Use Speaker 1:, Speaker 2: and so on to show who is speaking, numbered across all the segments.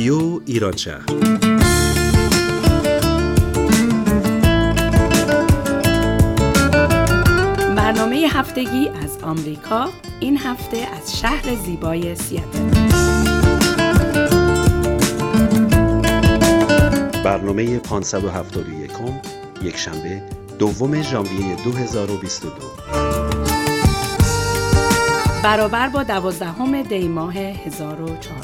Speaker 1: رادیو ایران شهر.
Speaker 2: برنامه هفتگی از آمریکا این هفته از شهر زیبای سیاتل.
Speaker 1: برنامه 571 یک شنبه دوم ژانویه 2022
Speaker 2: برابر با دوازدهم دی ماه 1400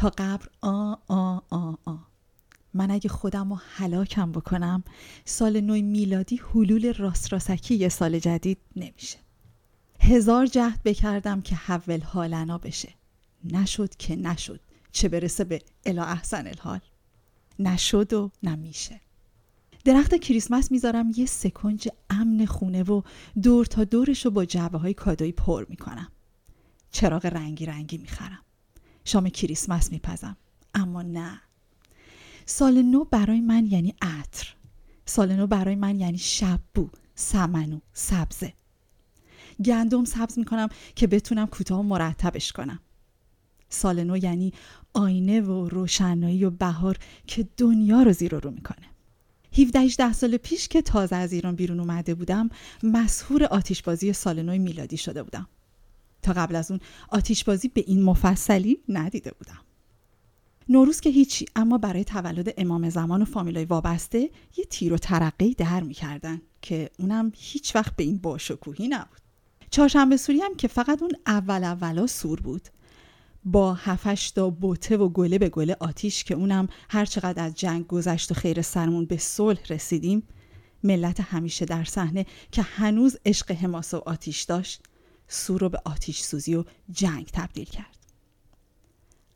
Speaker 3: تا قبر آ آ آ آ. من اگه خودم رو حلاکم بکنم سال نو میلادی حلول راست راسکی یه سال جدید نمیشه. هزار جهد بکردم که حول حالنا بشه. نشد که نشد چه برسه به الا احسن الحال. نشد و نمیشه. درخت کریسمس می‌ذارم یه سکنج امن خونه و دور تا دورش رو با جعبه های کادویی پر می‌کنم. چراغ رنگی رنگی می‌خرم. شام کریسمس میپزم. اما نه. سال نو برای من یعنی عطر. سال نو برای من یعنی شببو سمنو سبزه. گندم سبز می‌کنم که بتونم کوتاه مرتبش کنم. سال نو یعنی آینه و روشنایی و بهار که دنیا رو زیر رو می‌کنه. 17 18 سال پیش که تازه از ایران بیرون اومده بودم مسهور آتیشبازی سال نو میلادی شده بودم. تا قبل از اون آتیشبازی به این مفصلی ندیده بودم. نوروز که هیچی اما برای تولد امام زمان و فامیلای وابسته یه تیر و ترقی در می‌کردن که اونم هیچ وقت به این باشکوهی نبود. چهارشنبه سوری هم که فقط اون اول اولا سور بود. با هفش تا بوته و گله به گله آتیش که اونم هر چقدر از جنگ گذشت و خیر سرمون به صلح رسیدیم ملت همیشه در صحنه که هنوز عشق حماسه و آتیش داشت سور رو به آتیش سوزی و جنگ تبدیل کرد.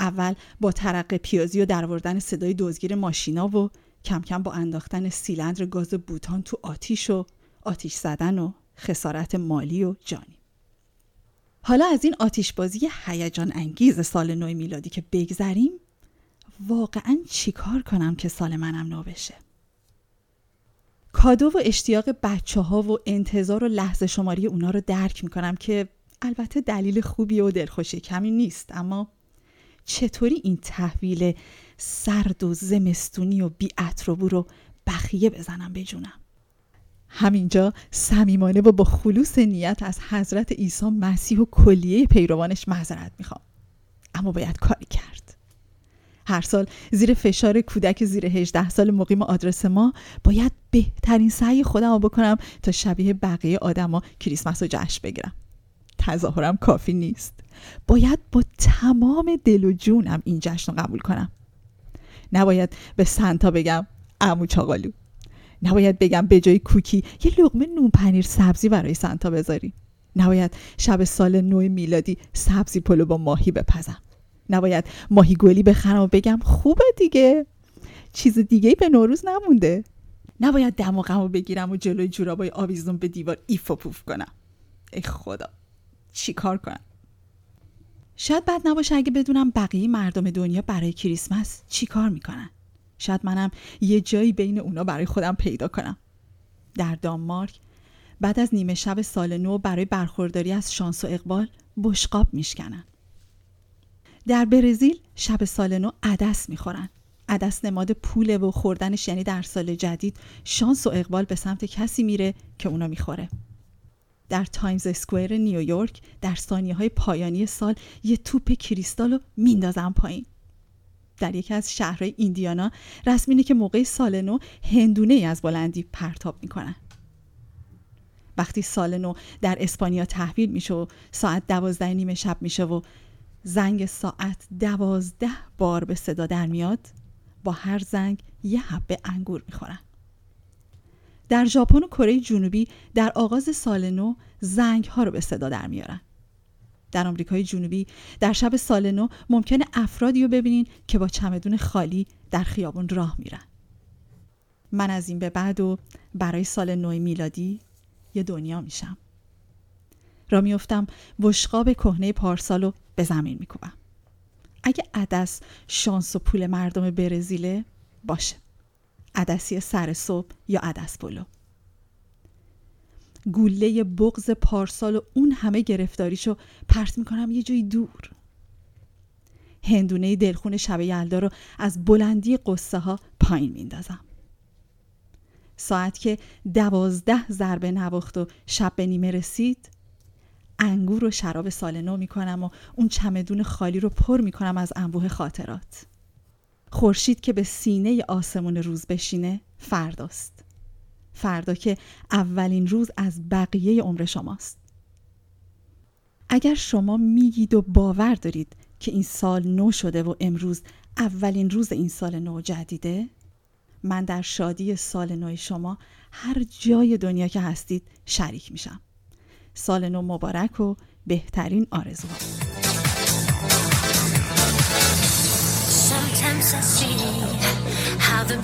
Speaker 3: اول با ترقه پیازی و دروردن صدای دزگیر ماشینا و کم کم با انداختن سیلندر گاز بوتان تو آتیش و آتیش زدن و خسارت مالی و جانی. حالا از این آتیشبازی هیجان انگیز سال نو میلادی که بگذریم واقعا چیکار کنم که سال منم نو بشه؟ کادو و اشتیاق بچه ها و انتظار و لحظه شماری اونا رو درک می‌کنم که البته دلیل خوبی و دلخوشی کمی نیست اما چطوری این تحویل سرد و زمستونی و بی رو بخیه بزنم به جونم؟ همینجا صمیمانه و با خلوص نیت از حضرت عیسی مسیح و کلیه پیروانش معذرت می‌خوام. اما باید کاری کرد. هر سال زیر فشار کودک زیر 18 سال مقیم آدرس ما باید بهترین سعی خودم بکنم تا شبیه بقیه آدما کریسمس رو جشن بگیرم. تظاهرم کافی نیست. باید با تمام دل و جونم این جشن رو قبول کنم. نباید به سنتا بگم امو چاقالو. نباید بگم به جای کوکی یه لغمه نون پنیر سبزی برای سنتا بذاری. نباید شب سال نو میلادی سبزی پلو با ماهی بپزم. نباید ماهی گلی بخرم و بگم خوبه دیگه. چیز دیگه به نوروز نمونده. نباید دم و بگیرم و جلوی جورابای آویزون به دیوار ایف و پوف کنم. ای خدا چی کار کنم؟ شاید بد نباشه اگه بدونم بقیه مردم دنیا برای کریسمس چی کار می‌کنن. شاید منم یه جایی بین اونا برای خودم پیدا کنم. در دانمارک بعد از نیمه شب سال نو برای برخورداری از شانس و اقبال بشقاب میشکنن. در برزیل شب سال نو عدس می‌خورن. عدس نماد پوله و خوردنش یعنی در سال جدید شانس و اقبال به سمت کسی میره که اونو می‌خوره. در تایمز اسکوئر نیویورک در ثانیه های پایانی سال یه توپ کریستال رو میندازن پایین. در یکی از شهرهای ایندیانا رسم اینه که موقع سال نو هندونه ای از بلندی پرتاب می‌کنن. وقتی سال نو در اسپانیا تحویل میشه و ساعت دوازده نیمه شب میشه و زنگ ساعت دوازده بار به صدا در میاد با هر زنگ یه حبه انگور می‌خورن. در ژاپن و کره جنوبی در آغاز سال نو زنگ ها رو به صدا در میارن. در آمریکای جنوبی در شب سال نو ممکنه افرادی رو ببینین که با چمدون خالی در خیابون راه میرن. من از این به بعد و برای سال نو میلادی یه دنیا میشم. را میفتم بشقاب کهنه پارسال رو به زمین میکوبم. اگه عدس شانس و پول مردم برزیله باشه. عدسی سر صبح یا عدس بلو گوله بغز پارسال و اون همه گرفتاریشو پرت می‌کنم یه جایی دور. هندونه دلخون شب یلدا رو از بلندی قصه ها پایین میندازم ساعت که دوازده ضربه نواخت و شب به نیمه رسید انگور و شراب سال نو می‌کنم و اون چمدون خالی رو پر می‌کنم از انبوه خاطرات. خورشید که به سینه آسمون روز بشینه فرداست. فردا که اولین روز از بقیه عمر شماست. اگر شما میگید و باور دارید که این سال نو شده و امروز اولین روز این سال نو جدیده من در شادی سال نو شما هر جای دنیا که هستید شریک میشم. سال نو مبارک و بهترین آرزوها. Sometimes I see how the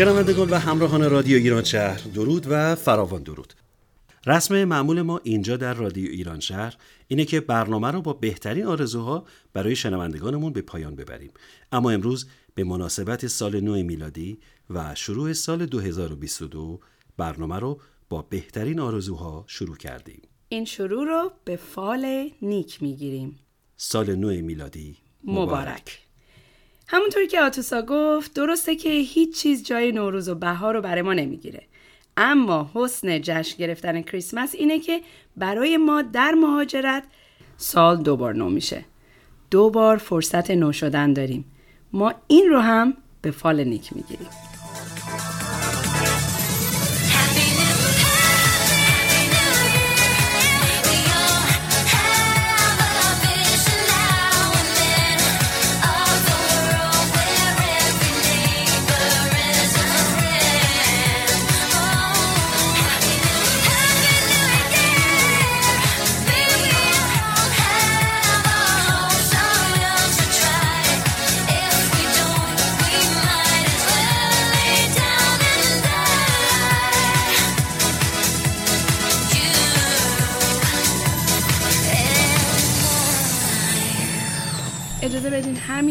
Speaker 1: شنوندگان و همراهان رادیو ایران شهر درود و فراوان درود. رسم معمول ما اینجا در رادیو ایران شهر اینه که برنامه رو با بهترین آرزوها برای شنوندگانمون به پایان ببریم. اما امروز به مناسبت سال نو میلادی و شروع سال 2022 برنامه رو با بهترین آرزوها شروع کردیم.
Speaker 4: این شروع رو به فال نیک می‌گیریم.
Speaker 1: سال نو میلادی مبارک, مبارک.
Speaker 4: همونطوری که آتوسا گفت درسته که هیچ چیز جای نوروز و بهار رو برای ما نمی‌گیره. اما حسن جشن گرفتن کریسمس اینه که برای ما در مهاجرت سال دوبار نو میشه. دو بار فرصت نو شدن داریم. ما این رو هم به فال نیک می‌گیریم.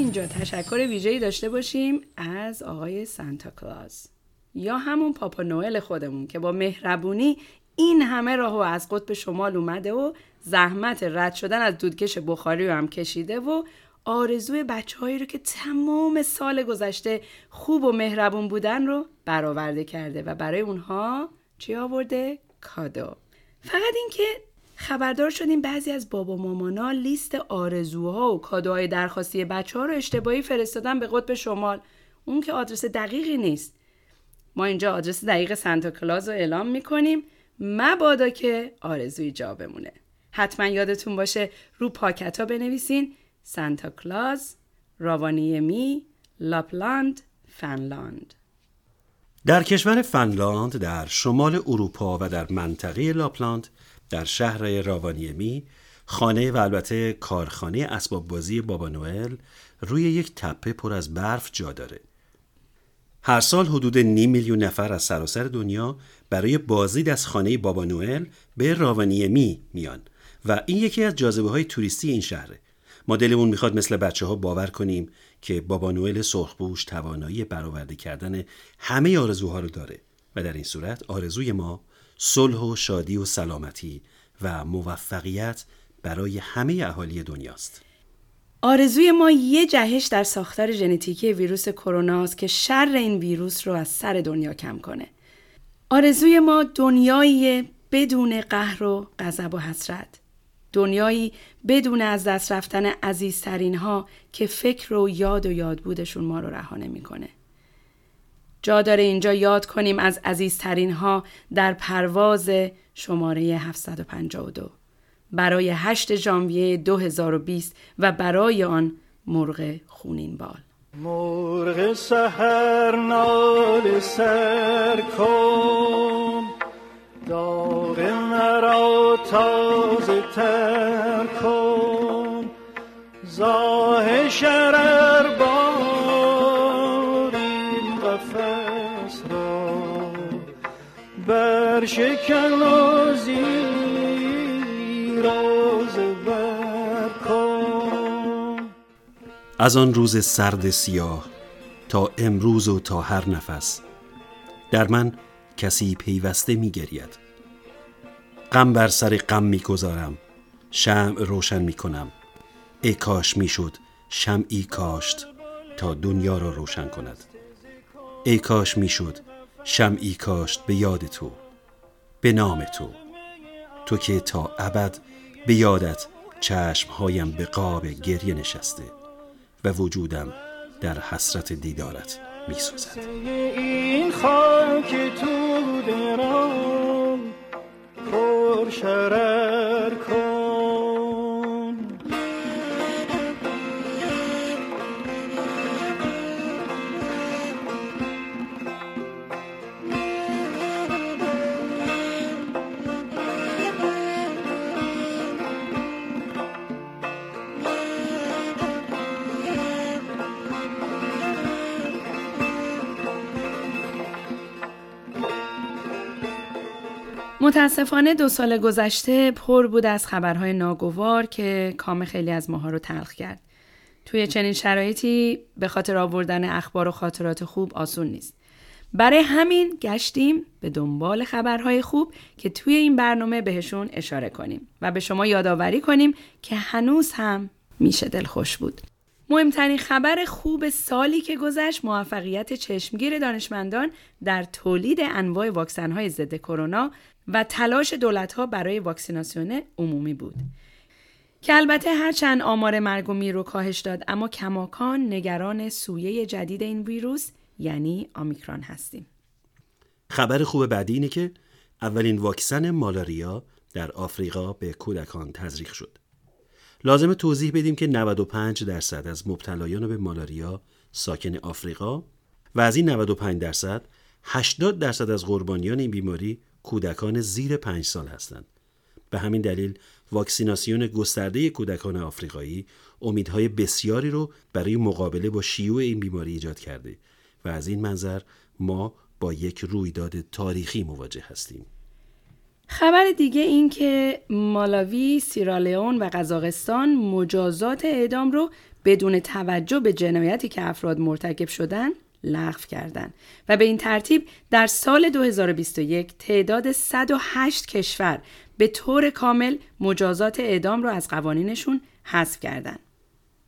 Speaker 4: همینجا تشکر ویژه‌ای داشته باشیم از آقای سانتا کلاز یا همون پاپا نوئل خودمون که با مهربونی این همه راهو از قطب شمال اومده و زحمت رد شدن از دودکش بخاری رو هم کشیده و آرزوی بچههایی رو که تمام سال گذشته خوب و مهربون بودن رو برآورده کرده و برای اونها چی آورده؟ کادو فقط اینکه خبردار شدیم بعضی از بابا مامانا لیست آرزوها و کادوهای درخواستی بچه ها رو اشتباهی فرستادن به قطب شمال. اون که آدرس دقیقی نیست. ما اینجا آدرس دقیق سانتا کلاز رو اعلام می‌کنیم. مبادا که آرزویی جا بمونه حتما یادتون باشه رو پاکت ها بنویسین. سانتا کلاز راوانیمی لاپلاند فنلاند.
Speaker 1: در کشور فنلاند در شمال اروپا و در منطقه لاپلاند در شهر راوانیمی خانه و البته کارخانه اسباب بازی بابا نوئل روی یک تپه پر از برف جا داره. هر سال حدود نیم میلیون نفر از سراسر دنیا برای بازدید از خانه بابا نوئل به راوانیمی میان و این یکی از جاذبه های توریستی این شهره. ما دلمون می‌خواد مثل بچه ها باور کنیم که بابا نوئل سرخپوش توانایی برآورده کردن همه آرزوها رو داره و در این صورت آرزوی ما صلح و شادی و سلامتی و موفقیت برای همه اهالی دنیاست.
Speaker 4: آرزوی ما یه جهش در ساختار ژنتیکی ویروس کرونا است که شر این ویروس رو از سر دنیا کم کنه. آرزوی ما دنیایی بدون قهر و غضب و حسرت. دنیایی بدون از دست رفتن عزیزترین ها که فکر و یاد و یاد بودشون ما رو رها نمی‌کنه. جا داره اینجا یاد کنیم از عزیزترین ها در پرواز شماره 752 برای 8 ژانویه 2020 و برای آن مرغ خونین بال.
Speaker 5: مرغ سهر نال سر کن داغ مرا تازه تر کن. زاه شرر بار بر شکن بر کن
Speaker 1: از آن روز سرد سیاه تا امروز و تا هر نفس در من کسی پیوسته می گرید. غم بر سر غم می گذارم شمع روشن می کنم. ای کاش می شد شمعی کاشت تا دنیا را روشن کند. ای کاش می شد شمعی کاشت به یاد تو. به نام تو. تو که تا ابد به یادت چشمهایم به قاب گریه نشسته و وجودم در حسرت دیدارت می سوزد
Speaker 5: این خاک تو درام پر شرر کن.
Speaker 4: متاسفانه دو سال گذشته پر بود از خبرهای ناگوار که کام خیلی از ماها رو تلخ کرد. توی چنین شرایطی به خاطر آوردن اخبار و خاطرات خوب آسون نیست. برای همین گشتیم به دنبال خبرهای خوب که توی این برنامه بهشون اشاره کنیم و به شما یادآوری کنیم که هنوز هم میشه دلخوش بود. مهمترین خبر خوب سالی که گذشت موفقیت چشمگیر دانشمندان در تولید انواع واکسن‌های ضد کرونا و تلاش دولت‌ها برای واکسیناسیون عمومی بود. که البته هرچند آمار مرگ و میر رو کاهش داد اما کماکان نگران سویه جدید این ویروس یعنی آمیکرون هستیم.
Speaker 1: خبر خوب بعدی اینه که اولین واکسن مالاریا در آفریقا به کودکان تزریق شد. لازم توضیح بدیم که 95 درصد از مبتلایان به مالاریا ساکن آفریقا و از این 95 درصد 80 درصد از قربانیان این بیماری کودکان زیر 5 سال هستند. به همین دلیل واکسیناسیون گسترده کودکان آفریقایی امیدهای بسیاری رو برای مقابله با شیوع این بیماری ایجاد کرده و از این منظر ما با یک رویداد تاریخی مواجه هستیم.
Speaker 4: خبر دیگه این که مالاوی، سیرالیون و قزاقستان مجازات اعدام رو بدون توجه به جنایتی که افراد مرتکب شدن لغو کردند و به این ترتیب در سال 2021 تعداد 108 کشور به طور کامل مجازات اعدام را از قوانینشون حذف کردند.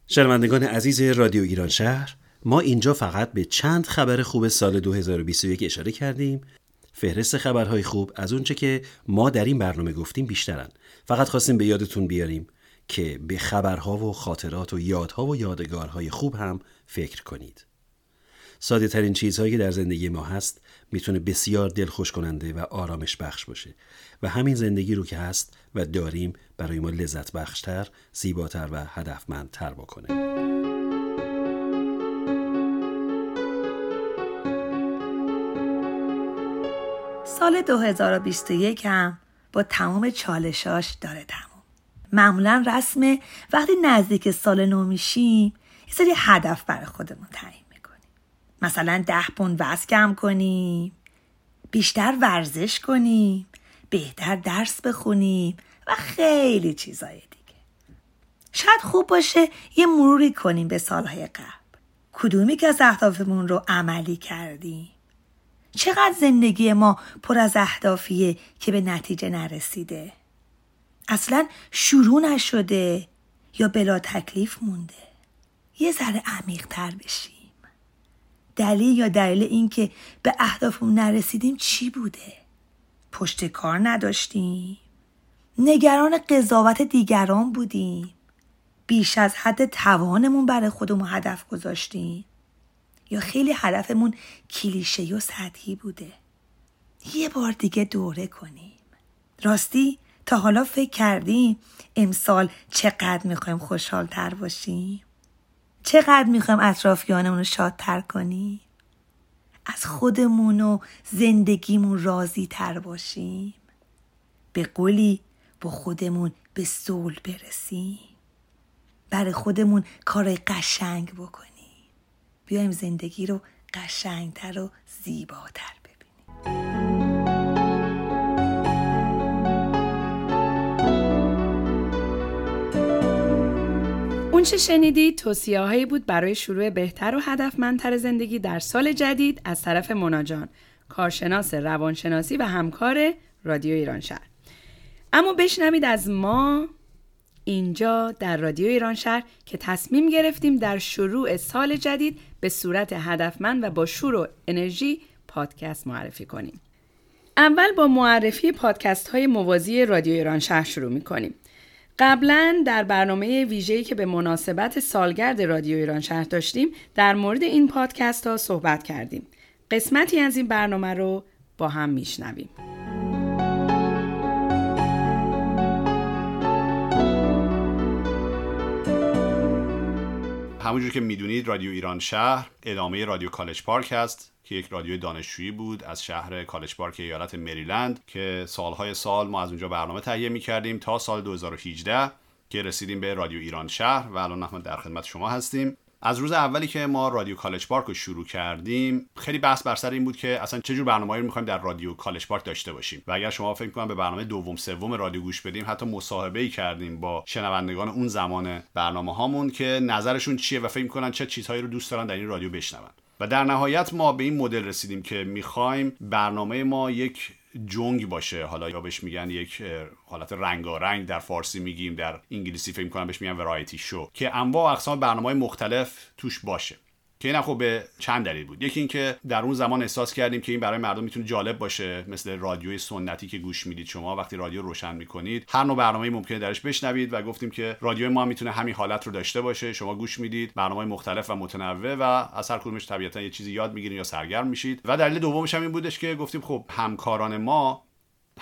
Speaker 1: شنوندگان عزیز رادیو ایران شهر ما اینجا فقط به چند خبر خوب سال 2021 اشاره کردیم. فهرست خبرهای خوب از اونچه که ما در این برنامه گفتیم بیشترن. فقط خواستیم به یادتون بیاریم که به خبرها و خاطرات و یادها و یادگارهای خوب هم فکر کنید. ساده ترین چیزهایی که در زندگی ما هست می‌تونه بسیار دلخوش کننده و آرامش بخش باشه و همین زندگی رو که هست و داریم برای ما لذت بخشتر، زیباتر و هدفمندتر بکنه.
Speaker 6: سال 2021 هم با تمام چالشاش داره تموم معمولا رسم وقتی نزدیک سال نو میشیم یه سری هدف برای خودمون تعیین مثلا ده پوند وزن کم کنیم بیشتر ورزش کنیم بهتر درس بخونیم و خیلی چیزای دیگه. شاید خوب باشه یه مروری کنیم به سالهای قبل. کدومی که از اهدافمون رو عملی کردیم؟ چقدر زندگی ما پر از اهدافیه که به نتیجه نرسیده؟ اصلا شروع نشده یا بلا تکلیف مونده؟ یه ذره عمیق تر بشیم دلیل یا دلیل اینکه به اهدافمون نرسیدیم چی بوده؟ پشت کار نداشتیم. نگران قضاوت دیگران بودیم. بیش از حد توانمون برای خودمون هدف گذاشتیم. یا خیلی هدفمون کلیشه و سطحی بوده. یه بار دیگه دوره کنیم. راستی تا حالا فکر کردیم امسال چقدر می‌خوایم خوشحال تر باشیم؟ چقدر می‌خوایم اطرافیانمون رو شادتر کنیم از خودمون و زندگیمون راضی تر باشیم. به قولی با خودمون به صلح برسیم. برای خودمون کارای قشنگ بکنیم. بیایم زندگی رو قشنگتر و زیباتر
Speaker 4: اون چه شنیدید توصیه هایی بود برای شروع بهتر و هدفمندتر زندگی در سال جدید از طرف مناجان کارشناس روانشناسی و همکار رادیو ایران شهر اما بشنوید از ما اینجا در رادیو ایران شهر که تصمیم گرفتیم در شروع سال جدید به صورت هدفمند و با شور و انرژی پادکست معرفی کنیم. اول با معرفی پادکست های موازی رادیو ایران شهر شروع می کنیم. قبلا در برنامه ویژه‌ای که به مناسبت سالگرد رادیو ایران شهر داشتیم در مورد این پادکست ها صحبت کردیم. قسمتی از این برنامه رو با هم میشنویم.
Speaker 7: همونجور که می‌دونید رادیو ایران شهر ادامه رادیو کالج پارک هست که یک رادیو دانشجویی بود از شهر کالج پارک ایالت مریلند که سالهای سال ما از اونجا برنامه تهیه می‌کردیم تا سال 2018 که رسیدیم به رادیو ایران شهر. و الان نحن در خدمت شما هستیم. از روز اولی که ما رادیو کالج پارک رو شروع کردیم خیلی بحث بر سر این بود که اصلا چه جور برنامه‌ای رو می‌خوایم در رادیو کالج پارک داشته باشیم. و اگر شما فکر کنم به برنامه دوم سوم رادیو گوش بدیم حتی مصاحبه‌ای کردیم با شنوندگان اون زمان برنامه هامون که نظرشون چیه و فکر می‌کنن چه چیزهایی رو دوست دارن در این رادیو بشنون. و در نهایت ما به این مدل رسیدیم که می‌خوایم برنامه ما یک جنگ باشه. حالا یا بهش میگن یک حالت رنگارنگ در فارسی میگیم در انگلیسی فکر کنم بهش میگن ورایتی شو که انواع اقسام برنامه های مختلف توش باشه. که این خب به چند دلیل بود. یکی اینکه در اون زمان احساس کردیم که این برای مردم می‌تونه جالب باشه مثل رادیوی سنتی که گوش می‌دید شما وقتی رادیو روشن می‌کنید. هر نوع برنامه ممکنه درش بشنوید و گفتیم که رادیو ما می‌تونه همین حالت رو داشته باشه. شما گوش می‌دید برنامه مختلف و متنوع و از هر کدومش طبیعتا یه چیزی یاد می‌گیرید یا سرگرم میشید. و دلیل دومش هم این بودش که گفتیم خب همکاران ما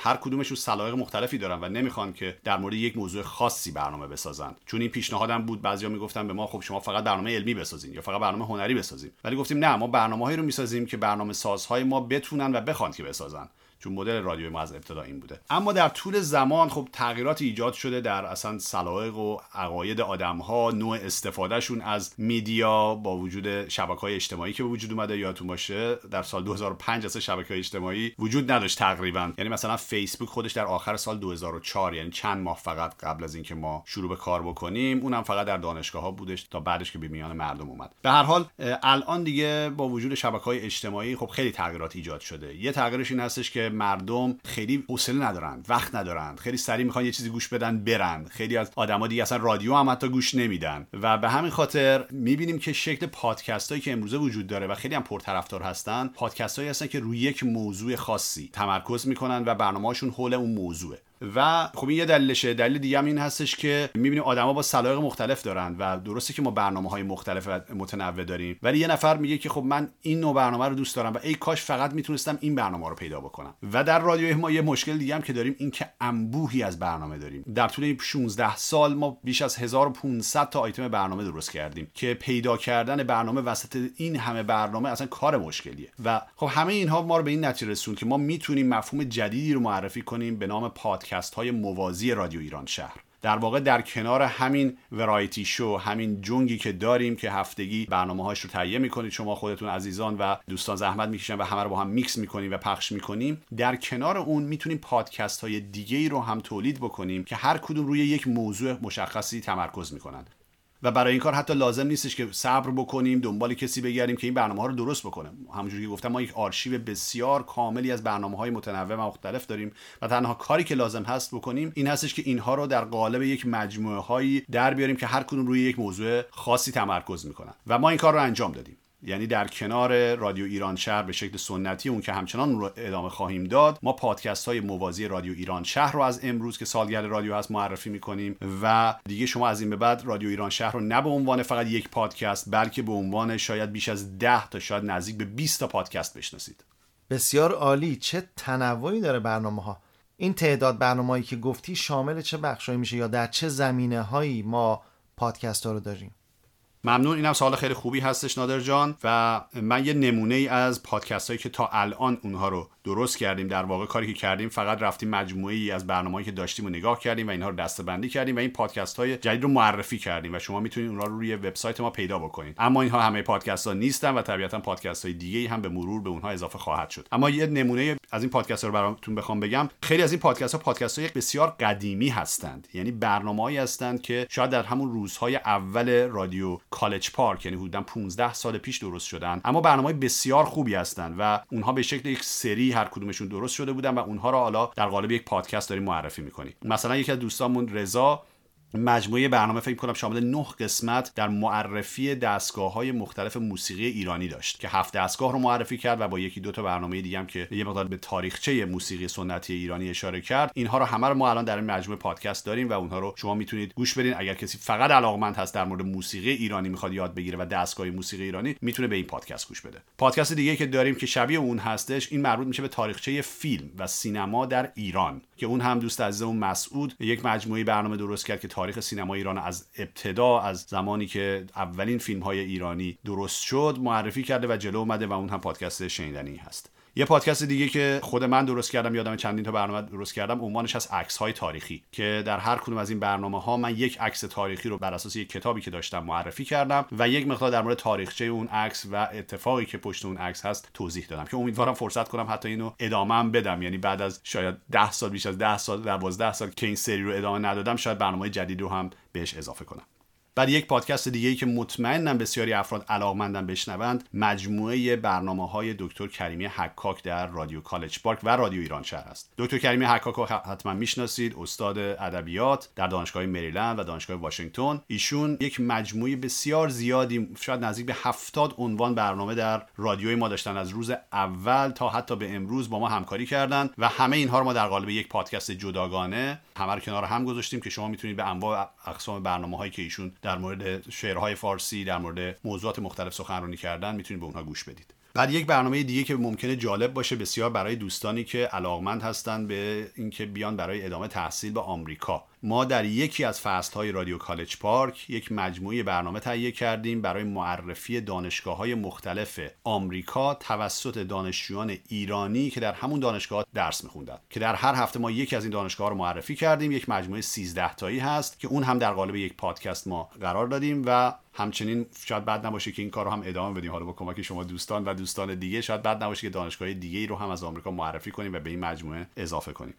Speaker 7: هر کدومشون سلایق مختلفی دارن و نمی‌خوان که در مورد یک موضوع خاصی برنامه بسازن. چون این پیشنهادم بود بعضیا می‌گفتن به ما خب شما فقط برنامه علمی بسازین یا فقط برنامه هنری بسازین. ولی گفتیم نه ما برنامه‌هایی رو می‌سازیم که برنامه سازهای ما بتونن و بخوان که بسازن. چون مدل رادیو ما از ابتدا این بوده. اما در طول زمان خب تغییرات ایجاد شده در اصلا سلایق و عقاید آدم ها نوع استفادهشون از میدیا با وجود شبکه های اجتماعی که به وجود اومده یادتون باشه در سال 2005 اصلا شبکه های اجتماعی وجود نداشت تقریبا. یعنی مثلا فیسبوک خودش در آخر سال 2004 یعنی چند ماه فقط قبل از اینکه ما شروع به کار بکنیم اونم فقط در دانشگاه ها بودش تا بعدش که به میان مردم اومد. به هر حال الان دیگه با وجود شبکه های اجتماعی خب خیلی تغییرات ایجاد شده. یه تغییرش این هستش که مردم خیلی حوصله ندارن وقت ندارن خیلی سریع می‌خوان یه چیزی گوش بدن برن. خیلی از آدما دیگه اصلا رادیو هم حتی گوش نمیدن. و به همین خاطر می‌بینیم که شکل پادکست هایی که امروزه وجود داره و خیلی هم پرطرفدار هستن پادکست هایی هستن که روی یک موضوع خاصی تمرکز می‌کنن و برنامه‌هاشون حول اون موضوعه. و خب این یه دلیلشه. دلیل دیگه هم این هستش که می‌بینیم آدما با سلایق مختلف دارن و درسته که ما برنامه های مختلف و متنوع داریم ولی یه نفر میگه که خب من این نوع برنامه رو دوست دارم و ای کاش فقط می‌تونستم این برنامه رو پیدا بکنم. و در رادیو ما یه مشکل دیگه هم که داریم این که انبوهی از برنامه داریم. در طول این 16 سال ما بیش از 1500 تا آیتم برنامه درست کردیم که پیدا کردن برنامه وسط این همه برنامه اصلا کار مشکلیه. و خب همه اینها ما رو به این نتیجه رسون که ما می‌تونیم مفهوم جدیدی رو معرفی کنیم به نام پادکست. های موازی رادیو ایران شهر. در واقع در کنار همین variety show همین جنگی که داریم که هفتگی برنامه هاش رو تهیه می‌کنید شما خودتون عزیزان و دوستان زحمت می‌کشن و همه رو با هم میکس می‌کنیم و پخش می‌کنیم در کنار اون می‌تونیم پادکست های دیگه ای رو هم تولید بکنیم که هر کدوم روی یک موضوع مشخصی تمرکز می‌کنن. و برای این کار حتی لازم نیستش که صبر بکنیم دنبال کسی بگردیم که این برنامه ها رو درست بکنه. همونجوری که گفتم ما یک آرشیو بسیار کاملی از برنامه های متنوع و مختلف داریم و تنها کاری که لازم هست بکنیم این هستش که اینها رو در قالب یک مجموعه هایی در بیاریم که هر کدوم روی یک موضوع خاصی تمرکز می‌کنن. و ما این کار رو انجام دادیم. یعنی در کنار رادیو ایران شهر به شکل سنتی اون که همچنان رو ادامه خواهیم داد ما پادکست های موازی رادیو ایران شهر رو از امروز که سالگرد رادیو هست معرفی می‌کنیم و دیگه شما از این به بعد رادیو ایران شهر رو نه به عنوان فقط یک پادکست بلکه به عنوان شاید بیش از 10 تا شاید نزدیک به 20 تا پادکست بشناسید.
Speaker 8: بسیار عالی. چه تنوعی داره برنامه ها این تعداد برنامه‌ای که گفتی شامل چه بخشایی میشه یا در چه زمینه هایی ما پادکست ها رو داریم؟
Speaker 7: ممنون. اینم سوال خیلی خوبی هستش نادر جان و من یه نمونه ای از پادکست هایی که تا الان اونها رو درست کردیم در واقع کاری که کردیم فقط رفتیم مجموعه ای از برنامه‌ای که داشتیم و نگاه کردیم و اینها رو دسته‌بندی کردیم و این پادکست های جدید رو معرفی کردیم و شما می‌تونید اونها رو روی وبسایت ما پیدا بکنید. اما اینها همه پادکست ها نیستن و طبیعتا پادکست های دیگه هم به مرور به اونها اضافه خواهد شد. اما یه نمونه از این پادکست رو براتون بخوام بگم. خیلی از این پادکست ها پادکست های بسیار قدیمی هستند. یعنی برنامه‌ای هستند که شاید در همون روزهای اول رادیو کالج پارک یعنی حدودا 15 سال پیش درست شدن. اما برنامه بسیار خوبی هستند و اونها به شکل یک سری هر کدومشون درست شده بودن و اونها رو حالا در قالب یک پادکست داریم معرفی می‌کنیم. مثلا یکی از دوستانمون رضا مجموعه برنامه فکر کنم شامل نه قسمت در معرفی دستگاه های مختلف موسیقی ایرانی داشت که هفت دستگاه رو معرفی کرد و با یکی دو تا برنامه دیگه هم که یه مقدار به تاریخچه موسیقی سنتی ایرانی اشاره کرد. اینها رو همه رو ما الان در این مجموعه پادکست داریم و اونها رو شما می‌تونید گوش بدین. اگر کسی فقط علاقمند هست در مورد موسیقی ایرانی می‌خواد یاد بگیره و دستگاه موسیقی ایرانی می‌تونه به این پادکست گوش بده. پادکست دیگه که داریم که شبیه اون هستش این مربوط میشه به تاریخچه فیلم و سینما در ایران که اون هم دوست عزیزمون مسعود یک مجموعه برنامه درست کرد که تاریخ سینما ایران از ابتدا از زمانی که اولین فیلم های ایرانی درست شد معرفی کرده و جلو اومده و اون هم پادکست شنیدنی هست. یه پادکست دیگه که خود من درست کردم یادم چندین تا برنامه درست کردم عنوانش از عکس های تاریخی که در هر کدوم از این برنامه ها من یک عکس تاریخی رو بر اساس یک کتابی که داشتم معرفی کردم و یک مقدار در مورد تاریخچه اون عکس و اتفاقی که پشت اون عکس هست توضیح دادم که امیدوارم فرصت کنم حتی اینو ادامه هم بدم. یعنی بعد از شاید 10 سال بیش از 10 سال 12 سال که این سری رو ادامه ندادم شاید برنامه جدید رو هم بهش اضافه کنم. بعد یک پادکست دیگه ای که مطمئنم بسیاری افراد علاقمندن بشنوند مجموعه برنامه های دکتر کریمی حکاک در رادیو کالج پارک و رادیو ایران شهر است. دکتر کریمی حکاک رو حتما می‌شناسید استاد ادبیات در دانشگاه مریلند و دانشگاه واشنگتن. ایشون یک مجموعه بسیار زیادی شاید نزدیک به هفتاد عنوان برنامه در رادیوی ما داشتن. از روز اول تا حتی به امروز با ما همکاری کردن و همه اینها رو ما در قالب یک پادکست جداگانه همه کنار هم گذاشتیم که شما می‌تونید به انواع اقسام برنامه هایی که ایشون در مورد شعرهای فارسی در مورد موضوعات مختلف سخنرانی کردن می‌تونید به اونها گوش بدید. بعد یک برنامه دیگه که ممکنه جالب باشه بسیار برای دوستانی که علاقمند هستن به اینکه بیان برای ادامه تحصیل به آمریکا. ما در یکی از فصل های رادیو کالج پارک یک مجموعه برنامه تهیه کردیم برای معرفی دانشگاه های مختلف آمریکا توسط دانشجویان ایرانی که در همون دانشگاه درس میخوندن. که در هر هفته ما یکی از این دانشگاه رو معرفی کردیم. یک مجموعه 13 تایی هست که اون هم در قالب یک پادکست ما قرار دادیم و همچنین شاید بد نباشه که این کار رو هم ادامه بدیم. حالا با کمک شما دوستان و دوستان دیگه شاید بد نباشه که دانشگاه دیگه ای رو هم از آمریکا معرفی کنیم و به این مجموعه اضافه کنیم.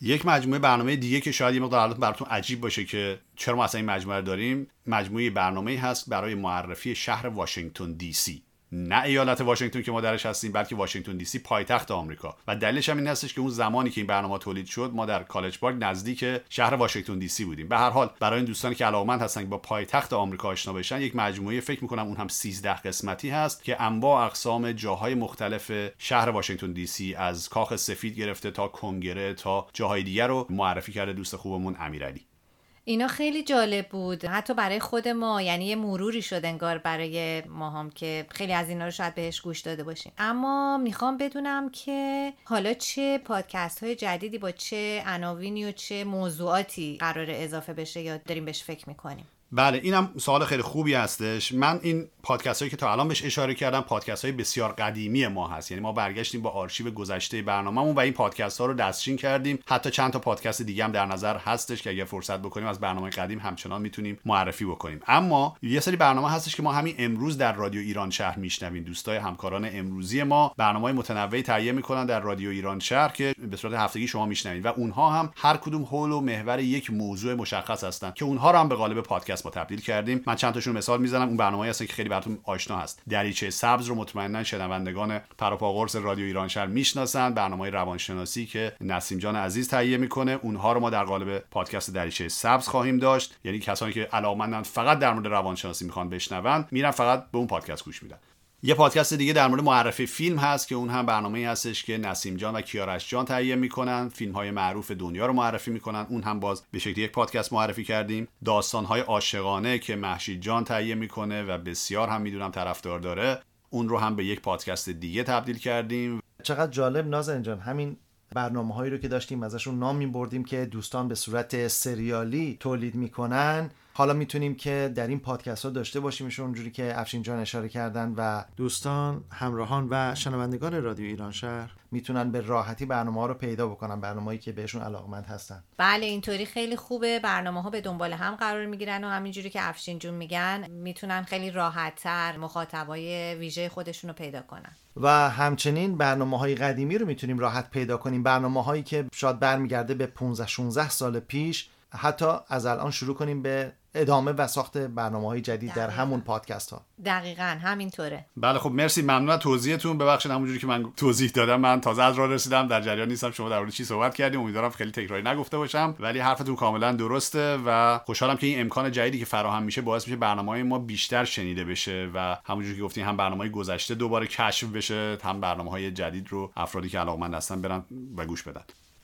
Speaker 7: یک مجموعه برنامه دیگه که شاید یه مقدار براتون عجیب باشه که چرا ما اصلا این مجموعه داریم مجموعه برنامه هست برای معرفی شهر واشنگتن دی سی. نه ایالت واشنگتن که ما درش هستیم بلکه واشنگتن دی سی پایتخت آمریکا. و دلیلش هم این هستش که اون زمانی که این برنامه تولید شد ما در کالج پارک نزدیک شهر واشنگتن دی سی بودیم. به هر حال برای این دوستانی که علاقمند هستن که با پایتخت آمریکا آشنا بشن یک مجموعه فکر می‌کنم اون هم 13 قسمتی هست که انواع اقسام جاهای مختلف شهر واشنگتن دی سی از کاخ سفید گرفته تا کنگره تا جاهای دیگر رو معرفی کرده دوست خوبمون امیرعلی.
Speaker 9: اینا خیلی جالب بود. حتی برای خود ما یعنی یه مروری شد انگار برای ما هم که خیلی از اینا رو شاید بهش گوش داده باشیم. اما می‌خوام بدونم که حالا چه پادکست های جدیدی با چه عناوینی و چه موضوعاتی قرار اضافه بشه یا داریم بهش فکر می‌کنیم؟
Speaker 7: بله اینم سوال خیلی خوبی هستش. من این پادکست هایی که تا الان بهش اشاره کردم پادکست های بسیار قدیمی ما هست. یعنی ما برگشتیم با آرشیو گذشته برنامهمون و این پادکست ها رو دستچین کردیم. حتی چند تا پادکست دیگه هم در نظر هستش که اگر فرصت بکنیم از برنامه قدیم همچنان می‌تونیم معرفی بکنیم. اما یه سری برنامه هستش که ما همین امروز در رادیو ایران شهر میشنویم. دوستای همکاران امروزی ما برنامه های متنوعی تهیه می‌کنن در رادیو ایران شهر که به صورت هفتگی شما میشنوید. و اونها هم هر کدوم حول و محور یک موضوع مشخص هستن که اونها رو هم به قالب پادکست ما تبدیل کردیم. من چند تاشون مثال می‌زنم. اون برنامه‌ای هستن که خیلی براتون آشنا هست. دریچه سبز رو مطمئنا شنوندگان پروپاگورس رادیو ایران شهر می‌شناسن. برنامه روانشناسی که نسیم جان عزیز تهیه می‌کنه. اونها رو ما در قالب پادکست دریچه سبز خواهیم داشت. یعنی کسانی که علاقمندن فقط در مورد روانشناسی می‌خوان بشنون میرن فقط به اون پادکست گوش میدن. یه پادکست دیگه در مورد معرفی فیلم هست که اون هم برنامه هستش که نسیم جان و کیارش جان تهیه می‌کنن. فیلم های معروف دنیا رو معرفی می‌کنن. اون هم باز به شکل یک پادکست معرفی کردیم. داستان های عاشقانه که محشید جان تهیه می‌کنه و بسیار هم می‌دونم طرفدار داره. اون رو هم به یک پادکست دیگه تبدیل کردیم.
Speaker 8: چقدر جالب نازن جان همین برنامه هایی رو که داشتیم ازشون نام می بردیم که دوستان به صورت سریالی تولید می‌کنن. حالا می‌تونیم که در این پادکست ها داشته باشیمشون اونجوری که افشین جان اشاره کردن و دوستان همراهان و شنوندگان رادیو ایران شهر. می‌تونن به راحتی برنامه ها رو پیدا بکنن برنامه‌ای که بهشون علاقمند هستن.
Speaker 9: بله اینطوری خیلی خوبه. برنامه ها به دنبال هم قرار می‌گیرن و همینجوری که افشین جون میگن می‌تونن خیلی راحتتر مخاطبای ویژه خودشون رو پیدا کنن.
Speaker 8: و همچنین برنامه های قدیمی رو می‌تونیم راحت پیدا کنیم. برنامه هایی که شاید برمیگرده به 15 16 سال پیش حتی از الان شروع کنیم به ادامه و ساخت برنامه های جدید در
Speaker 9: دقیقاً.
Speaker 8: همون پادکست ها.
Speaker 9: دقیقا همینطوره.
Speaker 7: بله خب مرسی. ممنون از توضیحتون. ببخشید همونجوری که من توضیح دادم من تازه از راه رسیدم. در جریان نیستم شما در مورد چی صحبت کردیم. امیدوارم خیلی تکراری نگفته باشم. ولی حرفتون کاملا درسته و خوشحالم که این امکان جدیدی که فراهم میشه باعث میشه برنامه ما بیشتر شنیده بشه و همونجوری که گفتین هم برنامه گذشته دوباره کشف بشه هم برنامه های جدید رو افرادی که علاقمند هستن برن و گوش بدن.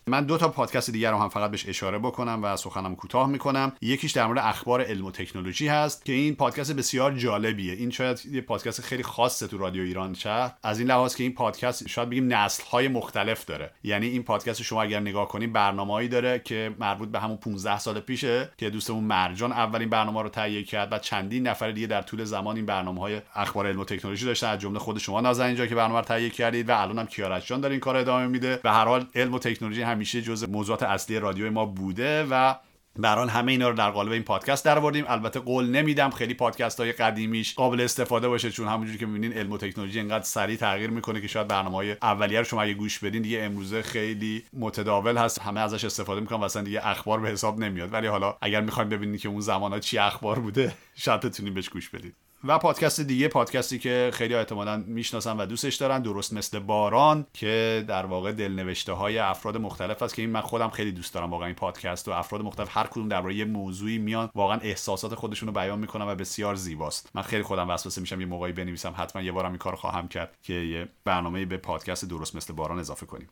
Speaker 7: من دو تا پادکست دیگر رو هم فقط بهش اشاره بکنم و سخنم کوتاه می‌کنم. یکیش در مورد اخبار علم و تکنولوژی هست که این پادکست بسیار جالبیه. این شاید یه پادکست خیلی خاصه تو رادیو ایران شهر. از این لحاظ که این پادکست شاید بگیم نسل های مختلف داره. یعنی این پادکست شما اگر نگاه کنید برنامه‌ای داره که مربوط به همون 15 سال پیشه که دوستمون مرجان اولین برنامه رو تهیه کرد و چندین نفر دیگه در طول زمان این برنامه های اخبار علم و تکنولوژی داشتن. از جمله خود شما نازن اینجا که برنامه رو تهیه کردید و الان هم کیارش جان داره این کار ادامه میده. و هر حال علم و تکنولوژی همیشه جزء موضوعات اصلی رادیو ما بوده و بران همه اینا رو در قالب این پادکست در آوردیم البته قول نمیدم خیلی پادکست های قدیمیش قابل استفاده باشه چون همونجوری که می‌بینین علم و تکنولوژی انقدر سریع تغییر می‌کنه که شاید برنامه های اولیه رو شما اگه گوش بدین دیگه امروزه خیلی متداول هست. همه ازش استفاده می‌کنن و دیگه اخبار به حساب نمیاد. ولی حالا اگر می‌خوایم ببینید که اون زمان چی اخبار بوده شاید بتونید بهش گوش بدید و پادکست دیگه پادکستی که خیلی احتمالا می‌شناسن و دوستش دارن درست مثل باران که در واقع دلنوشته های افراد مختلف است که این من خودم خیلی دوست دارم واقعا این پادکست و افراد مختلف هر کدوم درباره یه موضوعی میان واقعا احساسات خودشون رو بیان می‌کنن و بسیار زیباست. من خیلی خودم وسوسه میشم یه موقعی بنویسم حتما یه بارم این کارو خواهم کرد که یه برنامه به پادکست درست مثل باران اضافه کنیم.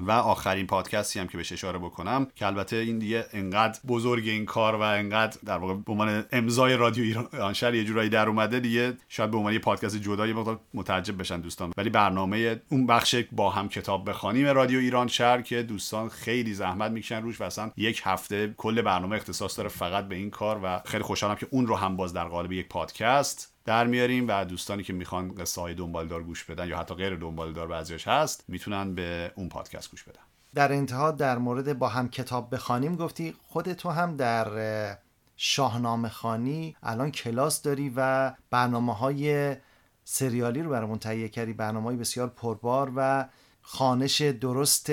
Speaker 7: و آخرین پادکستی هم که بهش اشاره بکنم که البته این دیگه انقدر بزرگ این کار و انقدر در واقع به عنوان امضای رادیو ایران شهر یه جورایی در اومده دیگه شاید به عنوان یه پادکست جدا یه مقدار متعجب بشن دوستان. ولی برنامه اون بخش با هم کتاب بخوانیم رادیو ایران شهر که دوستان خیلی زحمت می‌کشن روش و اصلا یک هفته کل برنامه اختصاص داره فقط به این کار و خیلی خوشحالم که اون رو هم باز در قالب یک پادکست. در میاریم و دوستانی که می‌خوان قصه های دنبالدار گوش بدن یا حتی غیر دنبالدار بعضیش هست می‌تونن به اون پادکست گوش بدن
Speaker 8: در انتها در مورد با هم کتاب بخوانیم گفتی خود تو هم در شاهنامه خانی الان کلاس داری و برنامه های سریالی رو برامون تهیه کردی برنامه های بسیار پربار و خانش درست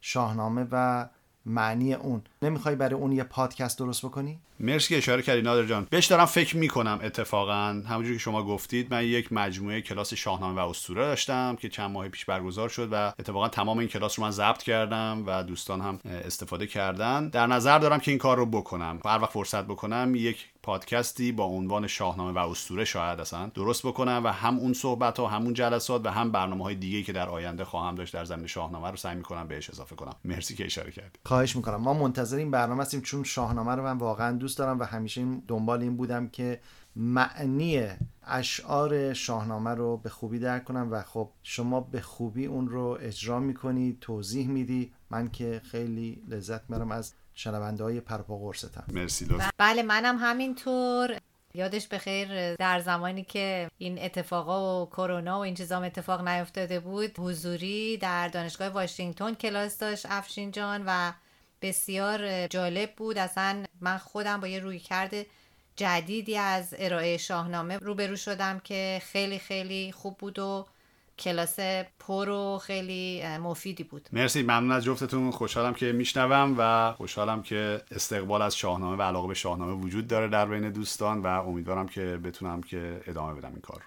Speaker 8: شاهنامه و معنی اون نمی‌خوای برای اون یه پادکست درست بکنی؟
Speaker 7: مرسی که اشاره کردی نادر جان. بهش دارم فکر می‌کنم اتفاقا. همونجور که شما گفتید من یک مجموعه کلاس شاهنامه و اسطوره داشتم که چند ماه پیش برگزار شد و اتفاقا تمام این کلاس رو من ضبط کردم و دوستان هم استفاده کردن. در نظر دارم که این کار رو بکنم. هر وقت فرصت بکنم یک پادکستی با عنوان شاهنامه و اسطوره شاید اصلا درست بکنم و هم اون صحبت ها همون جلسات و هم برنامه های دیگه که در آینده خواهم داشت در زمین شاهنامه رو سعی می‌کنم بهش اضافه کنم. مرسی که اشاره کردید
Speaker 8: خواهش می‌کنم. ما منتظر این برنامه هستیم چون شاهنامه رو من واقعا دوست دارم و همیشه دنبال این بودم که معنی اشعار شاهنامه رو به خوبی درک کنم و خب شما به خوبی اون رو اجرا می‌کنی توضیح میدی. من که خیلی لذت میرم از شنونده های پرپا قرصتم.
Speaker 7: مرسی
Speaker 9: بله منم همینطور. یادش بخیر در زمانی که این اتفاقا و کرونا و این چیزام اتفاق نیفتاده بود حضوری در دانشگاه واشنگتن کلاس داشت افشین جان و بسیار جالب بود. اصلا من خودم با یه روی کرده جدیدی از ارائه شاهنامه روبرو شدم که خیلی خیلی خوب بود و کلاس پر و خیلی مفیدی بود.
Speaker 7: مرسی ممنون از جفتتون. خوشحالم که میشنوم و خوشحالم که استقبال از شاهنامه و علاقه به شاهنامه وجود داره در بین دوستان و امیدوارم که بتونم که ادامه بدم این کار.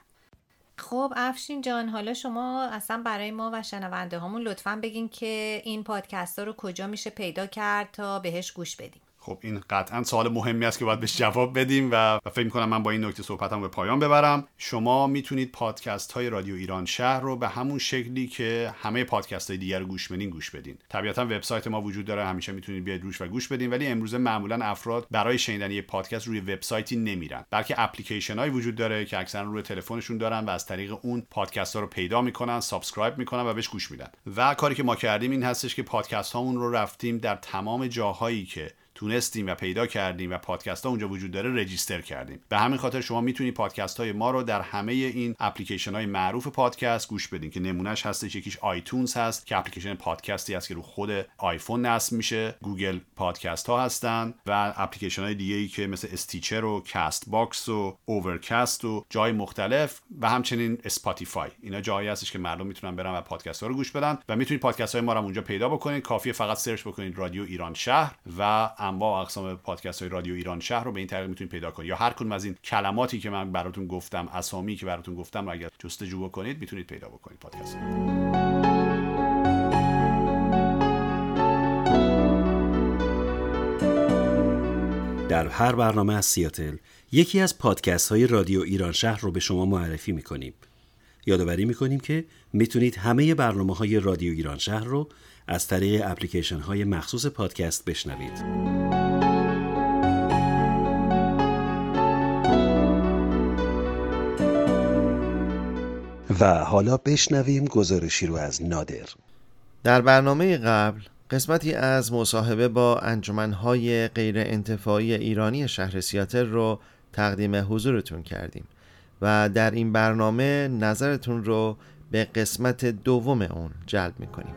Speaker 9: خب افشین جان حالا شما اصلا برای ما و شنونده هامون لطفا بگین که این پادکست ها رو کجا میشه پیدا کرد تا بهش گوش بدیم.
Speaker 7: خب این قطعا سوال مهمی است که باید بهش جواب بدیم و فکر می‌کنم من با این نکته صحبتم به پایان ببرم. شما می‌تونید پادکست های رادیو ایران شهر رو به همون شکلی که همه پادکست های دیگر رو گوش بدین گوش بدین. طبیعتا وبسایت ما وجود داره همیشه می‌تونید بیاید روش و گوش بدین ولی امروزه معمولا افراد برای شنیدن یک پادکست روی وبسایتی نمیرن. بلکه اپلیکیشن های وجود داره که اکثرا روی تلفنشون دارن و از طریق اون پادکست ها رو پیدا می‌کنن subscribe می‌کنن و بهش گوش میدن. و کاری که ما کردیم این هستش که پادکست هامون رو رفتیم در تمام جاهایی که تونستیم و پیدا کردیم و پادکست ها اونجا وجود داره register کردیم. به همین خاطر شما می‌تونید پادکست های ما رو در همه این اپلیکیشن های معروف پادکست گوش بدین که نمونهش هستش یکیش iTunes هست که اپلیکیشن پادکستی هست که رو خود آیفون نصب میشه. Google Podcast ها هستن و اپلیکیشن های دیگه ای که مثل Stitcher و Castbox و Overcast و جای مختلف و همچنین Spotify. اینا جایی هستش که مردم می‌تونن برن و پادکست ها رو گوش بدن و می‌تونید پادکست های ما رو اونجا پیدا بکنید. کافیه فقط search بکنید رادیو ایران شهر و انواع و اقسام پادکست های رادیو ایران شهر رو به این طریق می‌تونید پیدا کنید. یا هر کدوم از این کلماتی که من براتون گفتم اسامی که براتون گفتم رو اگر جستجو بکنید می‌تونید پیدا بکنید پادکست
Speaker 1: در هر برنامه از سیاتل یکی از پادکست های رادیو ایران شهر رو به شما معرفی می‌کنیم. یادآوری می‌کنیم که می‌تونید همه برنامه های رادیو ایران شهر رو از طریق اپلیکیشن های مخصوص پادکست بشنوید. و حالا بشنویم گزارشی رو از نادر
Speaker 8: در برنامه قبل قسمتی از مصاحبه با انجمنهای غیر انتفاعی ایرانی شهر سیاتل رو تقدیم حضورتون کردیم و در این برنامه نظرتون رو به قسمت دوم اون جلب می‌کنیم.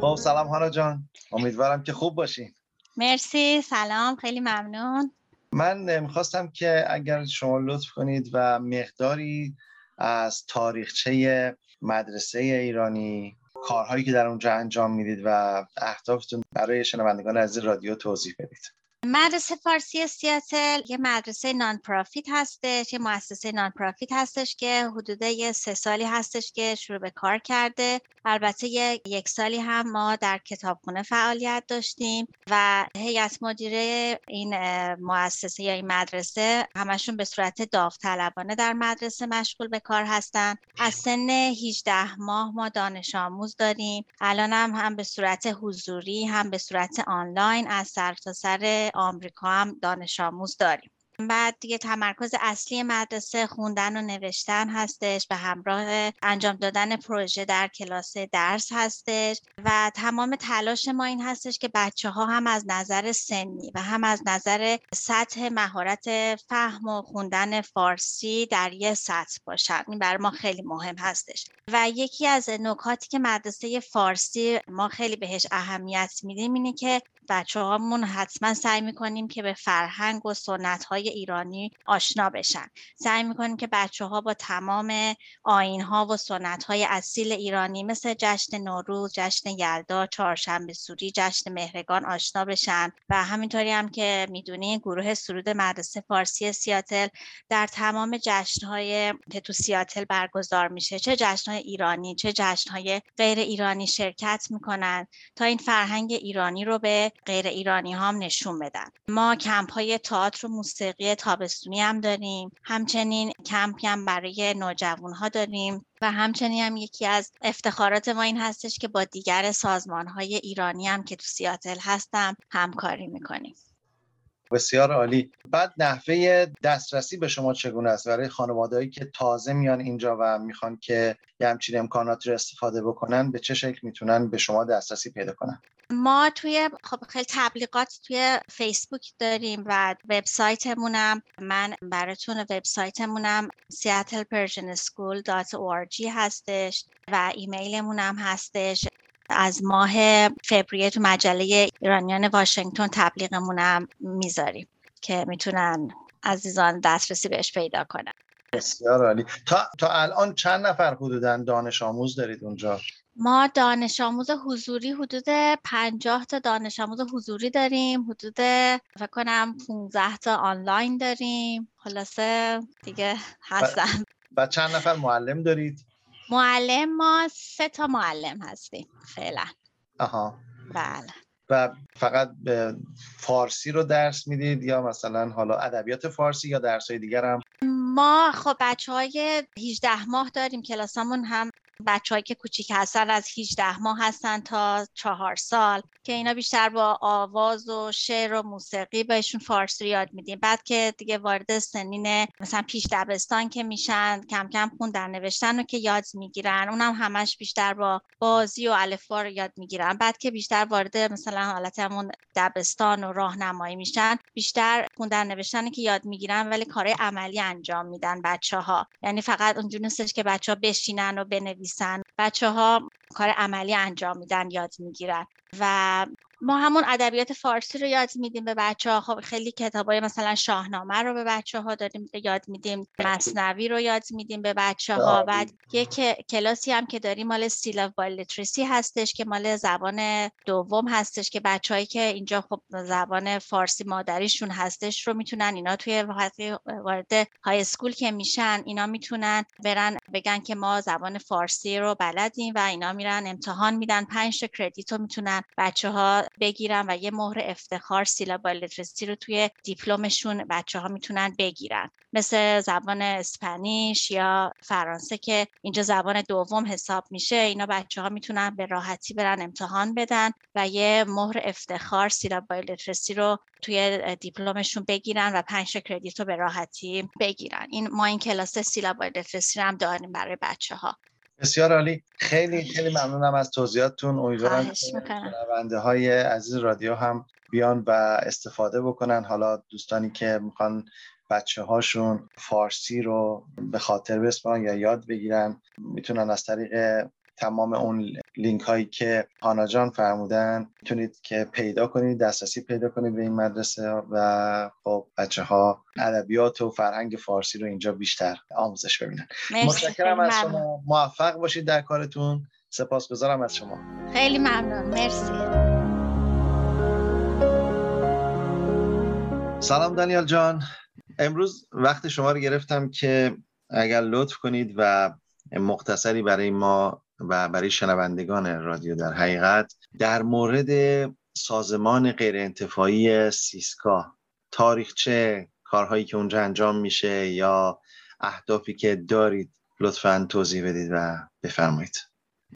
Speaker 8: خب سلام هانا جان. امیدوارم که خوب باشین.
Speaker 10: مرسی سلام خیلی ممنون.
Speaker 8: من می‌خواستم که اگر شما لطف کنید و مقداری از تاریخچه مدرسه ایرانی کارهایی که در اونجا انجام می‌دید و اهدافتون برای شنوندگان از رادیو توضیح بدید.
Speaker 10: مدرسه فارسی سیاتل یه مدرسه نان پرافیت هستش یه مؤسسه نان پرافیت هستش که حدود یه سه سالی هستش که شروع به کار کرده. البته یک سالی هم ما در کتابخونه فعالیت داشتیم و هیئت مدیره این مؤسسه یا این مدرسه همشون به صورت داوطلبانه در مدرسه مشغول به کار هستن. از سن 18 ماه ما دانش آموز داریم. الان هم, هم به صورت حضوری هم به صورت آنلاین از سرتاسر سر آمریکا هم دانش آموز داریم. بعد دیگه تمرکز اصلی مدرسه خوندن و نوشتن هستش به همراه انجام دادن پروژه در کلاس درس هستش و تمام تلاش ما این هستش که بچه ها هم از نظر سنی و هم از نظر سطح مهارت فهم و خوندن فارسی در یه سطح باشن. این برای ما خیلی مهم هستش. و یکی از نکاتی که مدرسه فارسی ما خیلی بهش اهمیت میدیم اینه که بچه هامون حتما سعی می‌کنیم که به فرهنگ و سنت های ایرانی آشنا بشن. سعی می‌کنیم که بچه ها با تمام آین ها و سنت های اصیل ایرانی مثل جشن نوروز جشن یلدا چهارشنبه سوری جشن مهرگان آشنا بشن و همینطوری هم که می‌دونی گروه سرود مدرسه فارسی سیاتل در تمام جشن های که تو سیاتل برگزار میشه چه جشن های ایرانی چه جشن های غیر ایرانی شرکت می‌کنن تا این فرهنگ ایرانی رو به غیر ایرانی هم نشون بدن. ما کمپ های تئاتر و موسیقی تابستونی هم داریم. همچنین کمپی هم برای نوجوان ها داریم و همچنین هم یکی از افتخارات ما این هستش که با دیگر سازمان های ایرانی هم که تو سیاتل هستم همکاری می‌کنیم.
Speaker 8: بسیار عالی. بعد نحوه دسترسی به شما چگونه است؟ برای خانوادهایی که تازه میان اینجا و می‌خوان که یه همچین امکاناتی رو استفاده بکنن به چه شکل می‌تونن به شما دسترسی پیدا کنن؟
Speaker 10: ما توی خب خیلی تبلیغات توی فیسبوک داریم و وبسایتمونم. من براتون وبسایتمونم seattlepersianschool.org هستش و ایمیلمونم هستش. از ماه فوریه تو مجله ایرانیان واشنگتن تبلیغمونم می‌ذاریم که می‌تونن عزیزان دسترسی بهش پیدا کنن.
Speaker 8: بسیار عالی. تا, تا الان چند نفر حدودا دانش آموز دارید اونجا؟
Speaker 10: ما دانش آموز حضوری حدود 50 تا دانش آموز حضوری داریم حدود فکر کنم 15 تا آنلاین داریم. خلاصه دیگه هستم.
Speaker 8: و چند نفر معلم دارید؟
Speaker 10: معلم ما سه تا معلم هستیم فعلا.
Speaker 8: آها.
Speaker 10: بله.
Speaker 8: و فقط به فارسی رو درس می‌دید یا مثلا حالا ادبیات فارسی یا درس های دیگر هم
Speaker 10: ما خب بچه های 18 ماه داریم کلاسامون هم بچههایی که کوچیک هستن از 18 ماه هستن تا چهار سال که اینا بیشتر با آواز و شعر و موسیقی بهشون فارسی یاد میدیم. بعد که دیگه وارد سنین مثلا پیش دبستان که میشن کم کم خوندن نوشتن رو که یاد می‌گیرن اونم همش بیشتر با بازی و الفبا رو یاد می‌گیرن. بعد که بیشتر وارد مثلا حالت همون دبستان و راهنمایی میشن بیشتر خوندن نوشتن که یاد می‌گیرن ولی کارهای عملی انجام میدن بچه ها یعنی فقط اونجوری نیستش که بچه ها بشینن و بنویسن. بچه ها کار عملی انجام میدن یاد می‌گیرن. و ما همون ادبیات فارسی رو یاد میدیم به بچه ها خب خیلی کتابای مثلا شاهنامه رو به بچه ها داریم یاد میدیم. مصنوی رو یاد میدیم به بچه ها بعد یک کلاسی هم که داریم مال ستیل اف لیترسی هستش که مال زبان دوم هستش که بچههایی که اینجا خب زبان فارسی مادریشون هستش رو می‌تونن اینا توی وارد high school که میشن اینا می‌تونن برن بگن که ما زبان فارسی رو بلدیم و اینا میرن امتحان میدن. پنج تا credit رو می‌تونن بچه ها بگیرن و یه مهر افتخار Seal of Biliteracy رو توی دیپلمشون بچه ها می‌تونن بگیرن. مثل زبان Spanish یا فرانسه که اینجا زبان دوم حساب میشه اینا بچه ها می‌تونن به راحتی برن امتحان بدن و یه مهر افتخار Seal of Biliteracy رو توی دیپلمشون بگیرن و پنج credit رو به راحتی بگیرن. این ما این کلاس Seal of Biliteracy رو هم داریم برای بچه ها
Speaker 8: بسیار عالی. خیلی خیلی ممنونم از توضیحاتتون. امیدوارم شنونده های عزیز رادیو هم بیان و استفاده بکنن. حالا دوستانی که می‌خوان بچه هاشون فارسی رو به خاطر بسپارن یا یاد بگیرن می‌تونن از طریق تمام اون لینک هایی که هانا جان فرمودن می‌تونید که پیدا کنید دسترسی پیدا کنید به این مدرسه و خب بچه ها ادبیات و فرهنگ فارسی رو اینجا بیشتر آموزش ببینن. متشکرم از شما. موفق باشید در کارتون. سپاسگزارم از شما.
Speaker 10: خیلی ممنون. مرسی.
Speaker 8: سلام دانیال جان. امروز وقت شما رو گرفتم که اگر لطف کنید و مختصری برای ما و برای شنوندگان رادیو در حقیقت در مورد سازمان غیر انتفاعی سیسکا تاریخچه کارهایی که اونجا انجام میشه یا اهدافی که دارید لطفا توضیح بدید و بفرمایید.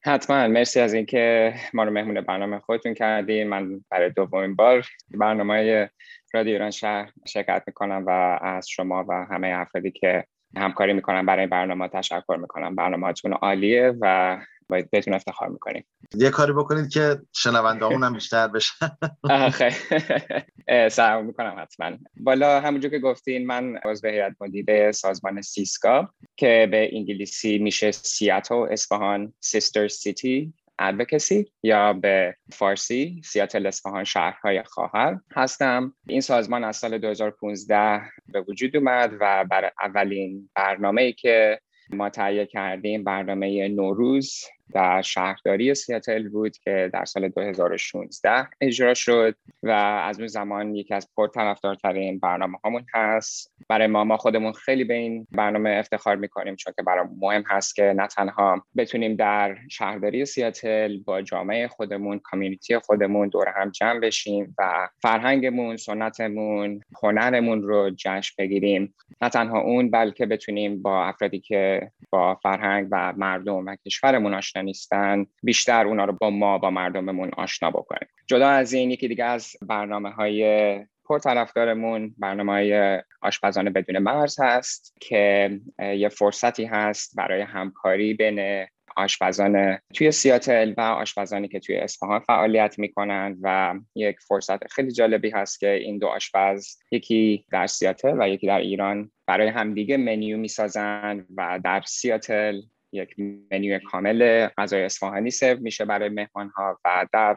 Speaker 11: حتما. مرسی از اینکه ما رو مهمون برنامه خودتون کردیم من برای دومین بار برنامه رادیو ایران شهر شرکت می‌کنم و از شما و همه افرادی که همکاری می‌کنم برای برنامه تشکر می‌کنم. برنامه هاتون عالیه و باید بهتون افتخار می‌کنیم.
Speaker 8: یه کاری بکنید که شنونده هم بیشتر بشن
Speaker 11: سعی می‌کنم حتما. بالا همونجور که گفتین من عضو هیئت مدیره سازمان سیسکا که به انگلیسی میشه سیاتو اصفهان سیستر سیتی ادوکسی یا به فارسی سیاتل اصفهان شهرهای خواهر هستم. این سازمان از سال 2015 به وجود اومد و بر اولین برنامه ای که ما تهیه کردیم برنامه نوروز در شهرداری سیاتل بود که در سال 2016 اجرا شد و از اون زمان یکی از پرطرفدارترین برنامه هامون هست. برای ما ما خودمون خیلی به این برنامه افتخار می‌کنیم چون که برای مهم هست که نه تنها بتونیم در شهرداری سیاتل با جامعه خودمون کامیونیتی خودمون دور هم جمع بشیم و فرهنگمون سنتمون هنرمون رو جشن بگیریم. نه تنها اون بلکه بتونیم با افرادی که با فرهنگ و مردم و کشورمون آشنا نیستن بیشتر اونا رو با ما با مردممون آشنا بکنیم. جدا از این یکی دیگه از برنامه های پرطرفدارمون برنامه های آشپزان بدون مرز هست که یه فرصتی هست برای همکاری بین آشپزان توی سیاتل و آشپزانی که توی اصفهان فعالیت می‌کنن و یک فرصت خیلی جالبی هست که این دو آشپز یکی در سیاتل و یکی در ایران برای همدیگه منیو می‌سازن و در سیاتل یک منیو کامل غذای اصفهانی سرو میشه برای مهمان ها و در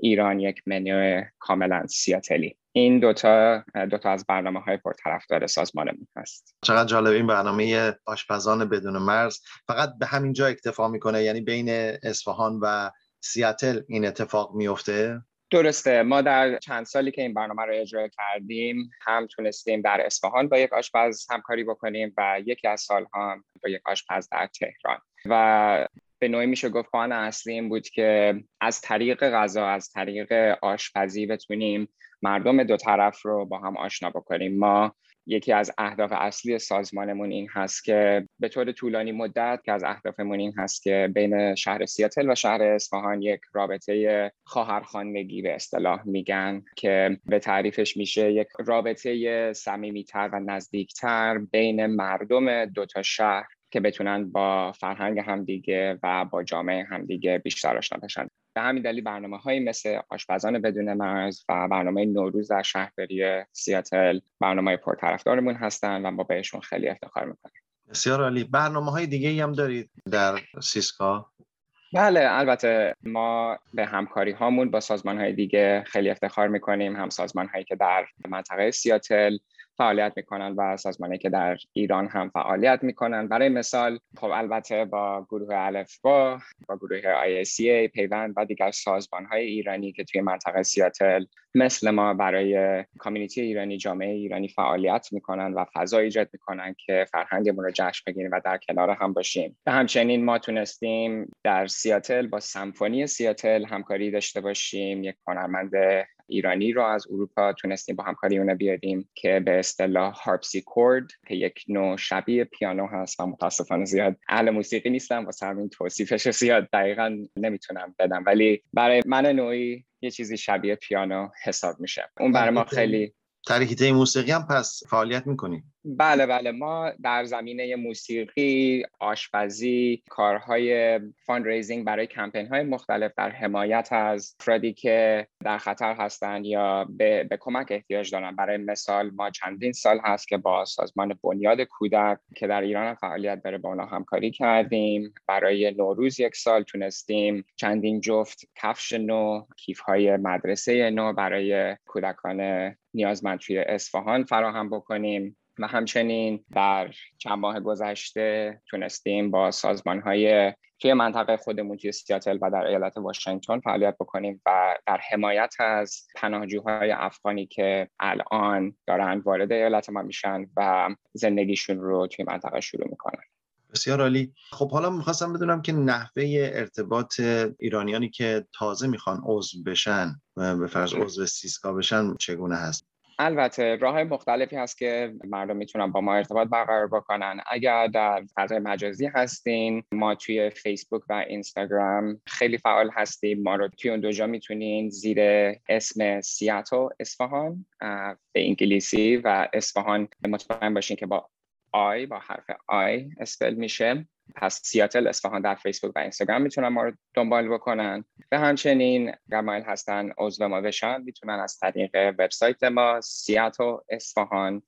Speaker 11: ایران یک منیو کاملا سیاتلی. این دوتا دوتا از برنامه های پرطرفدار سازمانمون هست.
Speaker 8: چقدر جالب این برنامه آشپزان بدون مرز. فقط به همین جا اکتفا می‌کنه یعنی بین اصفهان و سیاتل این اتفاق میفته
Speaker 11: درسته. ما در چند سالی که این برنامه رو اجرا کردیم هم تونستیم در اصفهان با یک آشپز همکاری بکنیم و یکی از سالها با یک آشپز در تهران. و به نوعی میشه گفت خواهان اصلی این بود که از طریق غذا از طریق آشپزی بتونیم مردم دو طرف رو با هم آشنا بکنیم. ما یکی از اهداف اصلی سازمانمون این هست که به طور طولانی مدت که از اهدافمون این هست که بین شهر سیاتل و شهر اصفهان یک رابطه خواهرخوانگی به اصطلاح میگن که به تعریفش میشه یک رابطه صمیمیتر و نزدیکتر بین مردم دو تا شهر که بتونن با فرهنگ همدیگه و با جامعه همدیگه بیشتر آشنا بشن. به همین دلیل برنامه های مثل آشپزان بدون مرز و برنامه نوروز در شهرداری سیاتل برنامه پرطرفدارمون هستن و ما بهشون خیلی افتخار می‌کنیم.
Speaker 8: بسیار عالی. برنامه های دیگه ای هم دارید در سیسکا؟
Speaker 11: بله البته ما به همکاری هامون با سازمان های دیگه خیلی افتخار می‌کنیم. هم سازمان هایی که در منطقه سیاتل فعالیت می‌کنن و سازمانی که در ایران هم فعالیت می‌کنن. برای مثال خب البته با گروه الف با با گروه IACA پیوند و دیگر سازمان های ایرانی که توی منطقه سیاتل مثل ما برای کامیونیتی ایرانی جامعه ایرانی فعالیت می‌کنن و فضا ایجاد می‌کنن که فرهنگمون رو جشن بگیریم و در کنار هم باشیم. و همچنین ما تونستیم در سیاتل با سمفونی سیاتل همکاری داشته باشیم. یک هنرمند ایرانی رو از اروپا تونستیم با همکاری اون بیاریم که به اصطلاح هارپسی کورد که یک نوع شبیه پیانو هست و متاسفانه زیاد اهل موسیقی نیستم و همین توصیفش زیاد دقیقا نمی‌تونم بدم. ولی برای من نوعی یه چیزی شبیه پیانو حساب میشه. اون برای ما خیلی
Speaker 8: ترکیته موسیقی هم پس فعالیت می‌کنیم
Speaker 11: بله بله. ما در زمینه موسیقی آشپزی کارهای fund برای کمپین های مختلف در حمایت از افرادی که در خطر هستند یا به, به کمک احتیاج دارن برای مثال ما چندین سال هست که با سازمان بنیاد کودک که در ایران فعالیت داره با اونا همکاری کردیم. برای نوروز یک سال تونستیم چندین جفت کفش نو کیف های مدرسه نو برای کودکان نیازمند توی اصفهان فراهم بکنیم. و همچنین در چند ماه گذشته تونستیم با سازمان های توی منطقه خودمون توی سیاتل و در ایالت واشنگتن فعالیت بکنیم و در حمایت از پناهجوهای افغانی که الان دارن وارد ایالت ما میشن و زندگیشون رو توی منطقه شروع می‌کنن.
Speaker 8: بسیار عالی. خب حالا می‌خواستم بدونم که نحوه ارتباط ایرانیانی که تازه می‌خوان عضو بشن به فرض عضو سیسکا بشن چگونه هست؟
Speaker 11: البته راه مختلفی هست که مردم می‌تونن با ما ارتباط برقرار بکنن. اگر در فضای مجازی هستین ما توی فیسبوک و اینستاگرام خیلی فعال هستیم. ما رو توی اون دو جا می‌تونین زیر اسم سیاتو اصفهان به انگلیسی و اصفهان مطمئن باشین که با آی با حرف آی اسپل میشه. پس سیاتل اصفهان در فیسبوک و اینستاگرام می‌تونن ما رو دنبال بکنن. به همچنین اگر مایل هستن عضو ما بشن. می‌تونن از طریق وبسایت ما اصفهان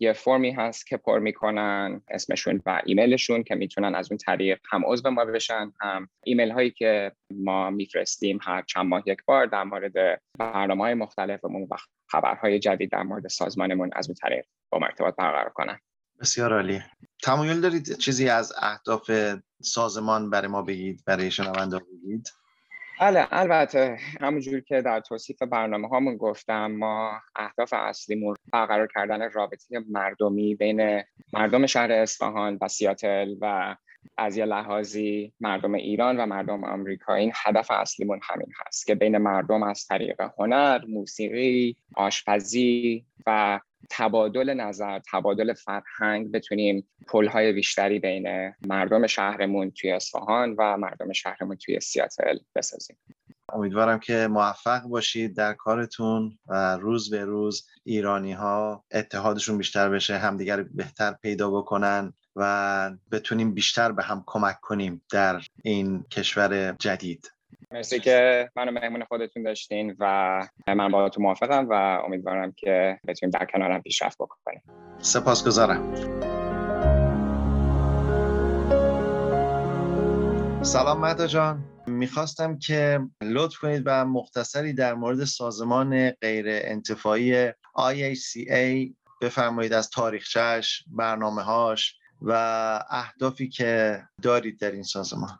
Speaker 11: یه فرمی هست که پر می‌کنن اسمشون و ایمیلشون که می‌تونن از اون طریق هم عضو ما بشن هم ایمیل هایی که ما میفرستیم هر چند ماه یک بار در مورد برنامه های مختلفمون و خبرهای جدید در مورد سازمانمون از اون طریق با ارتباط برقرار کنن.
Speaker 8: بسیار عالی. تمایل دارید چیزی از اهداف سازمان برای ما بگید برای شنونده بگید؟
Speaker 11: بله البته همونجور که در توصیف برنامه هامون گفتم ما اهداف اصلیمون برقرار کردن رابطه مردمی بین مردم شهر اصفهان و سیاتل و از یه لحاظی مردم ایران و مردم آمریکا. این هدف اصلیمون همین هست که بین مردم از طریق هنر، موسیقی، آشپزی و تبادل نظر تبادل فرهنگ بتونیم پلهای بیشتری بین مردم شهرمون توی اصفهان و مردم شهرمون توی سیاتل بسازیم.
Speaker 8: امیدوارم که موفق باشید در کارتون و روز به روز ایرانی ها اتحادشون بیشتر بشه همدیگر بهتر پیدا بکنن و بتونیم بیشتر به هم کمک کنیم در این کشور جدید.
Speaker 11: مرسی که منو مهمون خودتون داشتین و من با تو موافقم و امیدوارم که بتونیم در کنارم پیشرفت بکنیم.
Speaker 8: سپاسگزارم سلام مهدا جان. می‌خواستم که لطف کنید و مختصری در مورد سازمان غیر انتفاعی IACA بفرمایید از تاریخچهش برنامه هاش و اهدافی که دارید در این سازمان.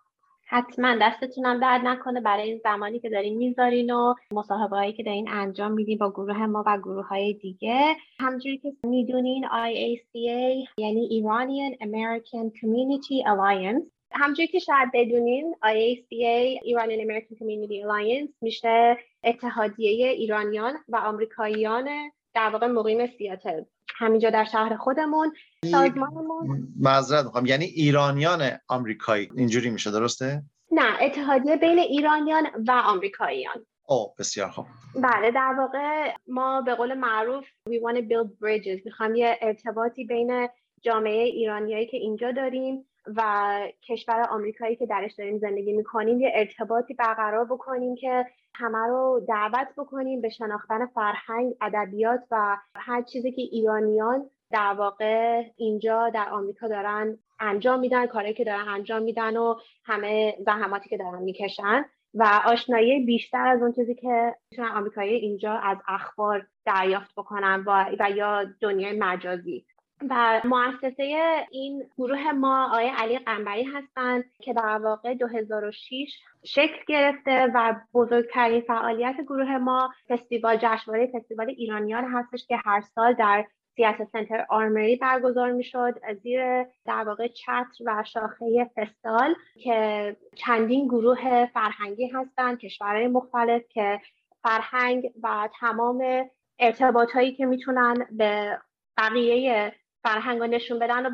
Speaker 12: حتما دستتونم درد نکنه برای این زمانی که دارین می‌ذارین و مصاحبه هایی که دارین انجام میدین با گروه ما و گروه های دیگه. همجوری که می‌دونین IACA یعنی Iranian American Community Alliance. همجوری که شاید بدونین IACA Iranian American Community Alliance میشه اتحادیه ایرانیان و آمریکاییان در واقع مقیم سیاتل. همینجا در شهر خودمون سازمانمون.
Speaker 8: معذرت می‌خوام. یعنی ایرانیان آمریکایی. اینجوری میشه درسته؟
Speaker 12: نه اتحادیه بین ایرانیان و آمریکاییان.
Speaker 8: او بسیار خوب.
Speaker 12: بله در واقع ما به قول معروف we want to build bridges. می‌خوام یه ارتباطی بین جامعه ایرانیایی که اینجا داریم و کشور آمریکایی که درش داریم زندگی می‌کنیم یه ارتباطی برقرار بکنیم که همه رو دعوت بکنیم به شناختن فرهنگ ادبیات و هر چیزی که ایرانیان در واقع اینجا در آمریکا دارن انجام میدن کاری که دارن انجام میدن و همه زحماتی که دارن می‌کشن. و آشنایی بیشتر از اون چیزی که می‌تونن آمریکایی اینجا از اخبار دریافت بکنن و, و یا دنیای مجازی. و مؤسسه این گروه ما آقای علی قنبری هستند که در واقع 2006 شکل گرفته و بزرگترین فعالیت گروه ما فستیوال جشنواره فستیوال ایرانیان هستش که هر سال در سیاست سنتر آرمری برگزار می‌شد زیر در واقع چتر و شاخه فستال که چندین گروه فرهنگی هستند کشورهای مختلف که فرهنگ و تمام ارتباط هایی که می‌تونن به بقیه فرهنگ نشون بدن و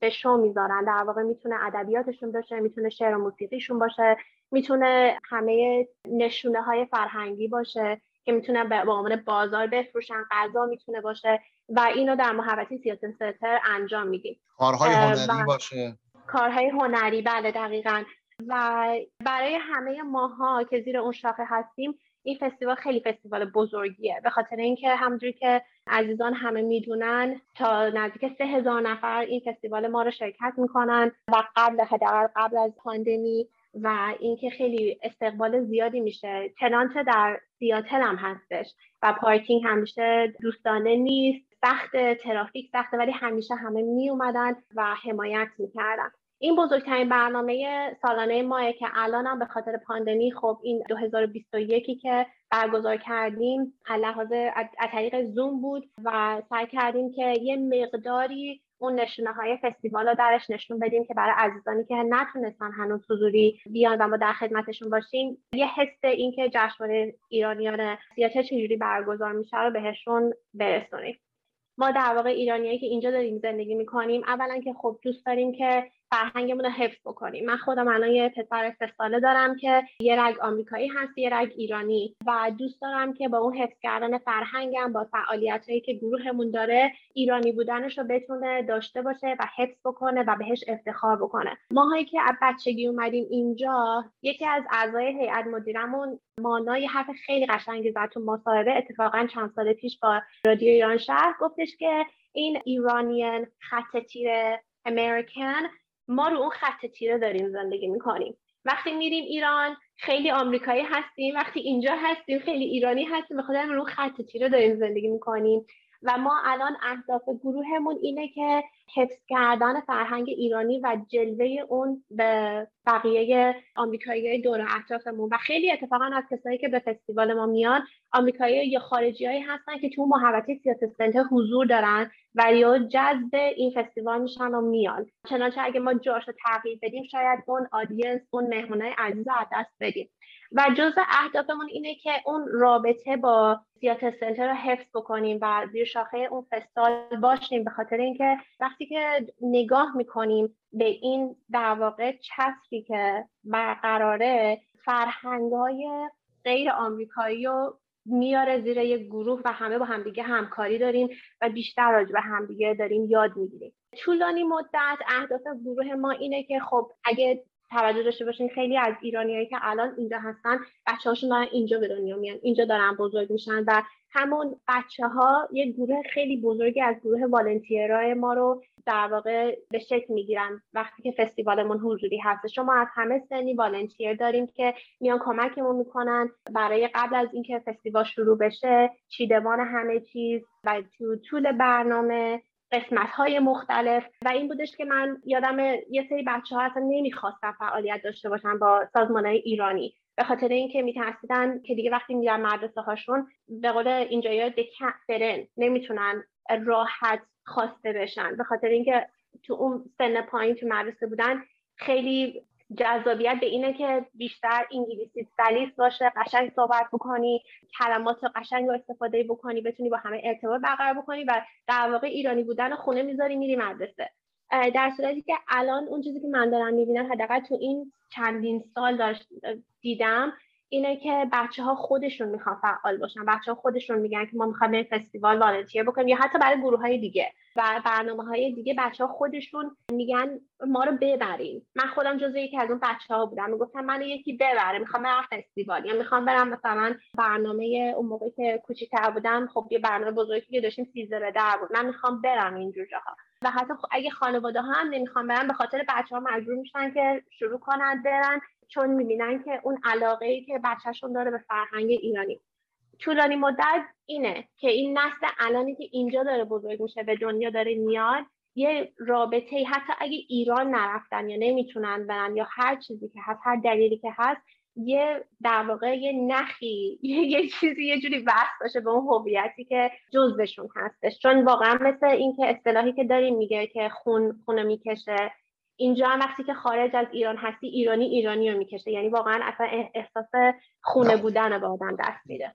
Speaker 12: به شو می‌ذارن. در واقع می‌تونه ادبیاتشون باشه می‌تونه شعر و موسیقیشون باشه می‌تونه همه نشونه های فرهنگی باشه که می‌تونه به عنوان بازار بفروشن غذا می‌تونه باشه و اینو در محوطه سیاست سنتر انجام میدیم.
Speaker 8: کارهای هنری باشه.
Speaker 12: کارهای هنری بله دقیقا. و برای همه ماها که زیر اون شاخه هستیم این فستیوال خیلی فستیوال بزرگیه. به خاطر اینکه همونجوری که عزیزان همه می‌دونن تا نزدیک سه هزار نفر این فستیوال ما رو شرکت می‌کنن و قبل حداقل قبل از پاندمی و اینکه خیلی استقبال زیادی میشه. تنانت در سیاتل هم هستش و پارکینگ همیشه دوستانه نیست سخت ترافیک سخته ولی همیشه همه می اومدن و حمایت می‌کردن. این بزرگترین برنامه سالانه ماه که الان هم به خاطر پاندمی خب این 2021 که برگزار کردیم لحاظ از طریق زوم بود و سعی کردیم که یه مقداری اون نشونه های فستیوال رو درش نشون بدیم که برای عزیزانی که نتونستن هنوز حضوری بیان و ما در خدمتشون باشیم یه حس این که جشنواره ایرانیان سیاته چجوری برگزار میشه رو بهشون برسونیم. ما در واقع ایرانیایی که اینجا داریم زندگی می‌کنیم اولا که خب دوست داریم که فرهنگمون رو حفظ بکنیم. من خودم الان یه پسر سه ساله دارم که یه رگ آمریکایی هست یه رگ ایرانی و دوست دارم که با اون حفظ کردن فرهنگم با فعالیت هایی که گروهمون داره ایرانی بودنش رو بتونه داشته باشه و حفظ بکنه و بهش افتخار بکنه. ماهایی که از بچگی اومدیم اینجا یکی از اعضای هیئت مدیرمون مانای حرف خیلی قشنگی زد تو مصاحبه اتفاقا چند سال پیش با رادیو ایران شهر. گفتش که این ایرانیان خط تیر امریکن ما رو اون خط تیره داریم زندگی می‌کنیم. وقتی میریم ایران خیلی آمریکایی هستیم. وقتی اینجا هستیم خیلی ایرانی هستیم. به خاطر رو خط تیره داریم زندگی می‌کنیم. و ما الان اهداف گروهمون اینه که حفظ کردن فرهنگ ایرانی و جلوه اون به بقیه آمریکایی دور اطرافمون. و خیلی اتفاقا از کسایی که به فستیوال ما میان آمریکایی یا خارجیایی هستن که تو محوطه سیاست حضور دارن و یا جذب این فستیوال میشن و میان. چنانچه اگه ما جاش رو تغییر بدیم شاید اون آدینس اون مهمونای عزیز از دست بدیم. و جزء اهدافمون اینه که اون رابطه با سیات سنتر رو حفظ بکنیم و زیر شاخه اون فستال باشیم به خاطر اینکه وقتی که نگاه می‌کنیم به این در واقع چسبی که برقراره فرهنگای غیر آمریکایی رو میاره زیر یک گروه و همه با همدیگه همکاری داریم و بیشتر راجع به همدیگه داریم یاد می‌گیریم. طولانی مدت اهداف گروه ما اینه که خب اگه توجه داشته باشین. خیلی از ایرانیایی که الان اینجا هستن بچه هاشون دارن اینجا به دنیا میان اینجا دارن بزرگ میشن و همون بچه ها یه گروه خیلی بزرگی از گروه والنتیرهای ما رو در واقع به شکل می‌گیرن. وقتی که فستیوالمون حضوری هست شما از همه سنی والنتیر داریم که میان کمکمون می‌کنن برای قبل از اینکه فستیوال شروع بشه چیدمان همه چیز و تو طول برنامه قسمت های مختلف. و این بودش که من یادم یه سری بچه ها اصلا نمی‌خواستن فعالیت داشته باشن با سازمان های ایرانی. به خاطر اینکه میترسیدن که دیگه وقتی میرن مدرسه هاشون به قول اینجا فرن نمی‌تونن راحت خواسته بشن. به خاطر اینکه تو اون سن پایین تو مدرسه بودن خیلی جذابیت به اینه که بیشتر انگلیسی سلیس باشه قشنگ صحبت بکنی کلمات قشنگ رو استفاده بکنی بتونی با همه ارتباط برقرار بکنی و در واقع ایرانی بودن خونه می‌ذاری میری مدرسه. در صورتی که الان اون چیزی که من دارم می‌بینم حداقل تو این چندین سال داشت دیدم اینه که بچه ها خودشون می‌خوان فعال باشن. بچه ها خودشون میگن که ما می‌خوایم به فستیوال والنتیر بکنیم یا حتی برای گروه های دیگه. و برنامه های دیگه بچه ها خودشون میگن ما رو ببرین. من خودم جزو یکی از اون بچه ها بودم. می‌گفتم من یکی ببره. می‌خوام برم فستیوال یا می‌خوام برم مثلا برنامه اون موقعی که کوچیک‌تر بودم خب یه برنامه بزرگی که داشتیم سیزده در بود. من می‌خوام برم اینجور جاها. و حتی اگه خانواده ها هم نمی‌خوام برن به خاطر بچه ها مجبور میشن که شروع کنن برن. چون می‌بینن که اون علاقه ای که بچهشون داره به فرهنگ ایرانی. طولانی مدت اینه که این نسل الانی که اینجا داره بزرگ میشه به دنیا داره میاد یه رابطه حتی اگه ایران نرفتن یا نمی‌تونن برن یا هر چیزی که هست هر دلیلی که هست یه در واقع یه نخی یه, یه چیزی یه جوری وصل باشه به اون هویتی که جزوشون هستش. چون واقعا مثل اینکه اصطلاحی که داریم میگه که خون خونه می‌کشه اینجا هم وقتی که خارج از ایران هستی ایرانی ایرانی رو می‌کشه. یعنی واقعا اصلا احساس خونه بودن به آدم دست میده.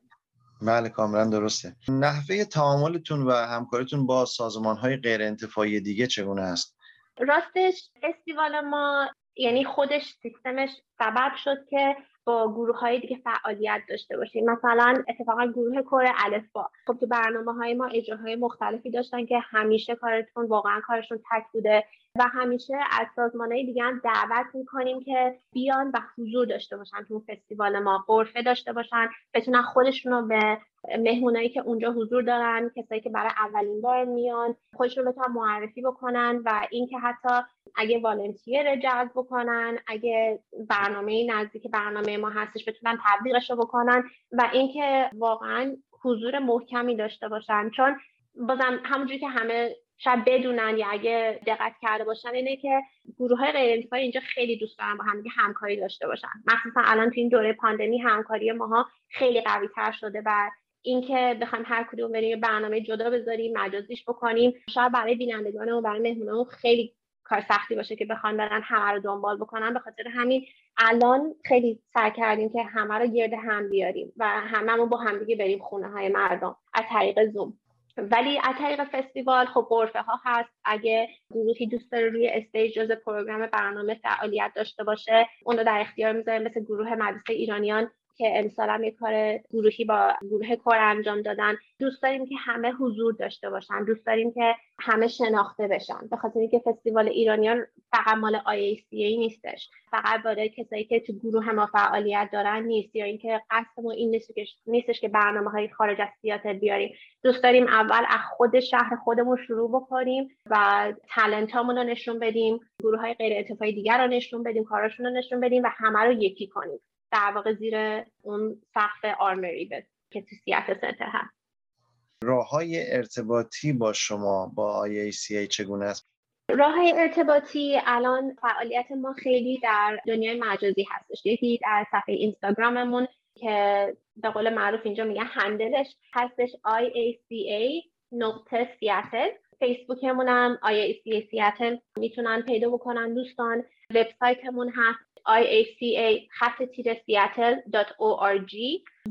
Speaker 8: بله کاملا درسته. نحوه تعاملتون و همکاریتون با سازمان های غیر انتفاعی دیگه چگونه است؟
Speaker 12: راستش فستیوال ما یعنی خودش سیستمش سبب شد که با گروه های دیگه فعالیت داشته باشیم. مثلا اتفاقا گروه کور الفبا. خب تو برنامه های ما اجراهای مختلفی داشتن که همیشه کارتون واقعا کارشون تک بوده. و همیشه از سازمان های دیگه هم دعوت می‌کنیم که بیان و حضور داشته باشن تو فستیوال ما قرفه داشته باشن بتونن خودشون رو به مهمونایی که اونجا حضور دارن کسایی که برای اولین بار میان خودشون بتونن معرفی بکنن و اینکه حتی اگه والنتیر جذب بکنن اگه برنامه نزدیک برنامه ما هستش بتونن تبلیغش رو بکنن و اینکه واقعا حضور محکمی داشته باشن. چون بازم همونجوری که همه شاید بدونن یا اگه دقت کرده باشن اینه که گروه های غیر اینجا خیلی دوست دارن با همدیگه همکاری داشته باشن. مخصوصا الان تو این دوره پاندمی همکاری ماها خیلی قوی تر شده و اینکه بخوایم هر کدوم بریم برنامه جدا بذاریم مجازیش بکنیم شاید برای بینندگان و برای مهمونان خیلی کار سختی باشه که بخوان برن همه رو دنبال بکنن. به خاطر همین الان خیلی سعی کردیم که همه رو گرد هم بیاریم و هممون با همدیگه بریم خونه های مردم از طریق زوم ولی از طریق فستیوال خب غرفه ها هست. اگه گروهی دوست داره روی stage جز program برنامه فعالیت داشته باشه اون رو در اختیار می‌ذاره مثل گروه مدرسه ایرانیان. که امسال هم یه کار گروهی با گروه کر انجام دادن. دوست داریم که همه حضور داشته باشن. دوست داریم که همه شناخته بشن. به خاطر اینکه فستیوال ایرانیان فقط مال IACA نیستش. فقط برای کسایی که تو گروه ما فعالیت دارن نیست. یا اینکه قصد ما این نیستش که برنامه های خارج از سیاتل بیاریم. دوست داریم اول از خود شهر خودمون شروع بکنیم و تلنت رو نشون بدیم. گروه های غیر اتفاقی دیگر رو نشون بدیم. کاراشون رو نشون بدیم و همه رو یکی کنیم. در واقع زیر اون سقف آرمری که تو سیات سنتر هست
Speaker 8: راه های ارتباطی با شما با IACA چگونه است؟
Speaker 12: راه های ارتباطی الان فعالیت ما خیلی در دنیای مجازی هستش. یکی در صفحه اینستاگراممون که به قول معروف اینجا میگن هندلش هستش IACA نقطه سیاتل. فیسبوکمون هم IACA سیاتل. می‌تونن پیدا بکنن دوستان. وبسایتمون هست. Iaca خط تیر seattle.org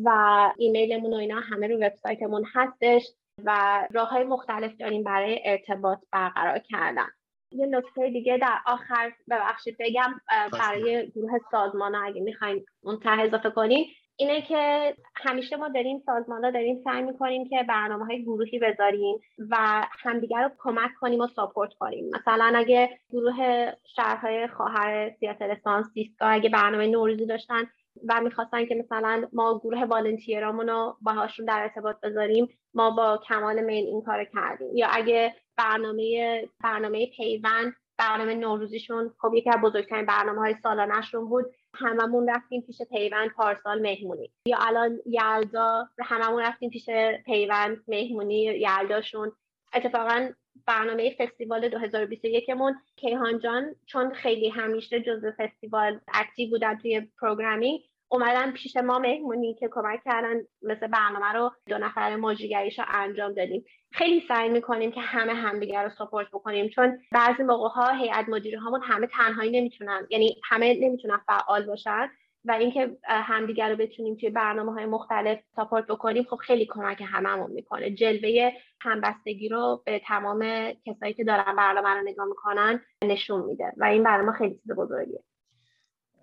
Speaker 12: و ایمیلمون و اینا همه رو وبسایتمون هستش و راه های مختلف داریم برای ارتباط برقرار کردن. یه نکته دیگه در آخر ببخشید بگم برای گروه سازمان اگه می‌خوایم اون ته اضافه کنیم اینه که همیشه ما داریم سازمان داریم سعی می‌کنیم که برنامه های گروهی بذاریم و همدیگر رو کمک کنیم و ساپورت کنیم. مثلا اگه گروه شهرهای خواهر سیاتلستان سیسکا اگه برنامه نوروزی داشتن و می‌خواستن که مثلا ما گروه والنتیرامون رو باهاشون در ارتباط بذاریم ما با کمال میل این کار کردیم. یا اگه برنامه برنامه پیوند برنامه نوروزیشون خب یکی از بزرگترین برنامه های سالانهشون بود. هممون رفتیم پیش پیوند پارسال مهمونی. یا الان یلدا هممون رفتیم پیش پیوند مهمونی یلداشون. اتفاقا برنامه فستیوال 2021 مون کیهان جان چون خیلی همیشه جزو فستیوال active بودن توی programming اومدن پیش ما مهمونی که کمک کردن مثل برنامه رو دو نفر ماجیگریش رو انجام دادیم. خیلی سعی می‌کنیم که همه همدیگر رو سپورت بکنیم چون بعضی موقع ها هیئت مدیره هامون همه تنهایی نمی‌تونن یعنی همه نمی‌تونن فعال باشن و اینکه همدیگر رو بتونیم توی برنامه های مختلف ساپورت بکنیم خب خیلی کمک هممون می‌کنه. جلوه همبستگی رو به تمام کسایی که دارن برنامه رو نگاه می‌کنن نشون میده و این برنامه خیلی چیز بزرگیه.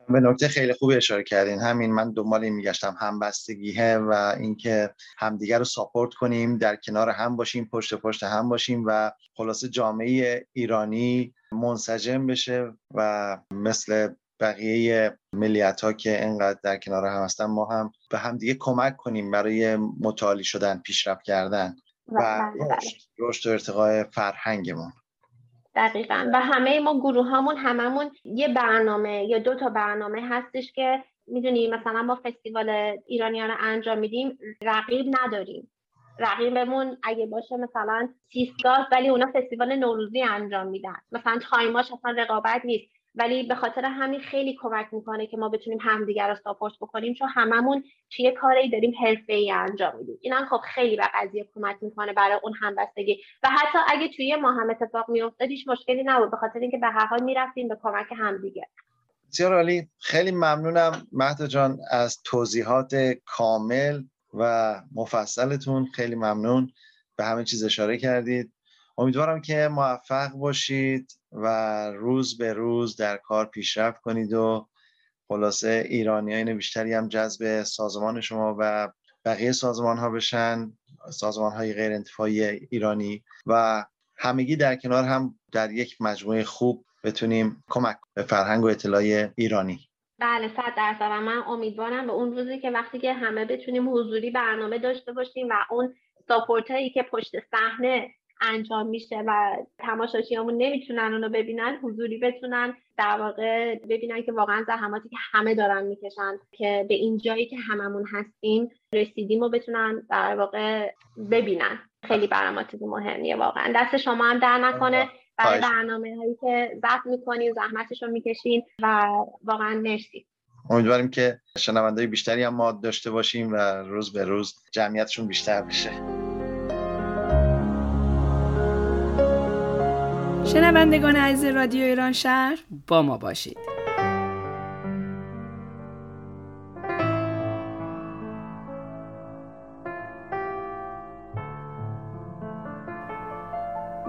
Speaker 8: به نکته خیلی خوبی اشاره کردین. همین من دنبال این میگشتم همبستگیه و اینکه همدیگر رو ساپورت کنیم در کنار هم باشیم پشت پشت هم باشیم و خلاصه جامعه ایرانی منسجم بشه و مثل بقیه ملیت ها که اینقدر در کنار هم هستن ما هم به همدیگه کمک کنیم برای متعالی شدن پیشرفت کردن. و رشد و ارتقای فرهنگمون.
Speaker 12: دقیقا. و همه ما گروه همون هممون یه برنامه یا دو تا برنامه هستش که می‌دونی مثلا ما فستیوال ایرانیان رو انجام میدیم رقیب نداریم. رقیبمون اگه باشه مثلا سیسکاس ولی اونا فستیوال نوروزی انجام میدن. مثلا time اش اصلا رقابت نیست. ولی به خاطر همین خیلی کمک می‌کنه که ما بتونیم همدیگر رو support بکنیم چون هممون توی کاری داریم حرفه ای انجام میدیم. اینم خب خیلی به قضیه کمک می‌کنه برای اون همبستگی. و حتی اگه توی ما هم اتفاق میافتاد هیچ مشکلی نبود به خاطر اینکه به هر حال می‌رفتیم به کمک همدیگه
Speaker 8: بسیار عالی. خیلی ممنونم مهدا جان از توضیحات کامل و مفصلتون. خیلی ممنون. به همه چیز اشاره کردید. امیدوارم که موفق باشید و روز به روز در کار پیشرفت کنید و خلاصه ایرانی بیشتری هم جذب سازمان شما و بقیه سازمان ها بشن سازمان های غیر انتفاعی ایرانی و همگی در کنار هم در یک مجموعه خوب بتونیم کمک به فرهنگ و اطلاع ایرانی.
Speaker 12: بله صد درصد و من امیدوارم به اون روزی که وقتی که همه بتونیم حضوری برنامه داشته باشیم و اون ساپورت هایی که پشت صحنه انجام میشه و تماشاشیامون نمی‌تونن اونو ببینن حضوری بتونن در واقع ببینن که واقعا زحماتی که همه دارن می‌کشن که به این جایی که هممون هستیم رسیدیم و بتونن در واقع ببینن. خیلی برای ما چیز مهمیه واقعا. دست شما هم در نکنه. برای برنامه هایی که ضبط می‌کنین زحمتش رو می‌کشین و واقعا مرسی.
Speaker 8: امیدواریم که شنونده بیشتری هم ما داشته باشیم و روز به روز جمعیتشون بیشتر بشه.
Speaker 4: شنوندگان عزیز رادیو ایران شهر با ما باشید.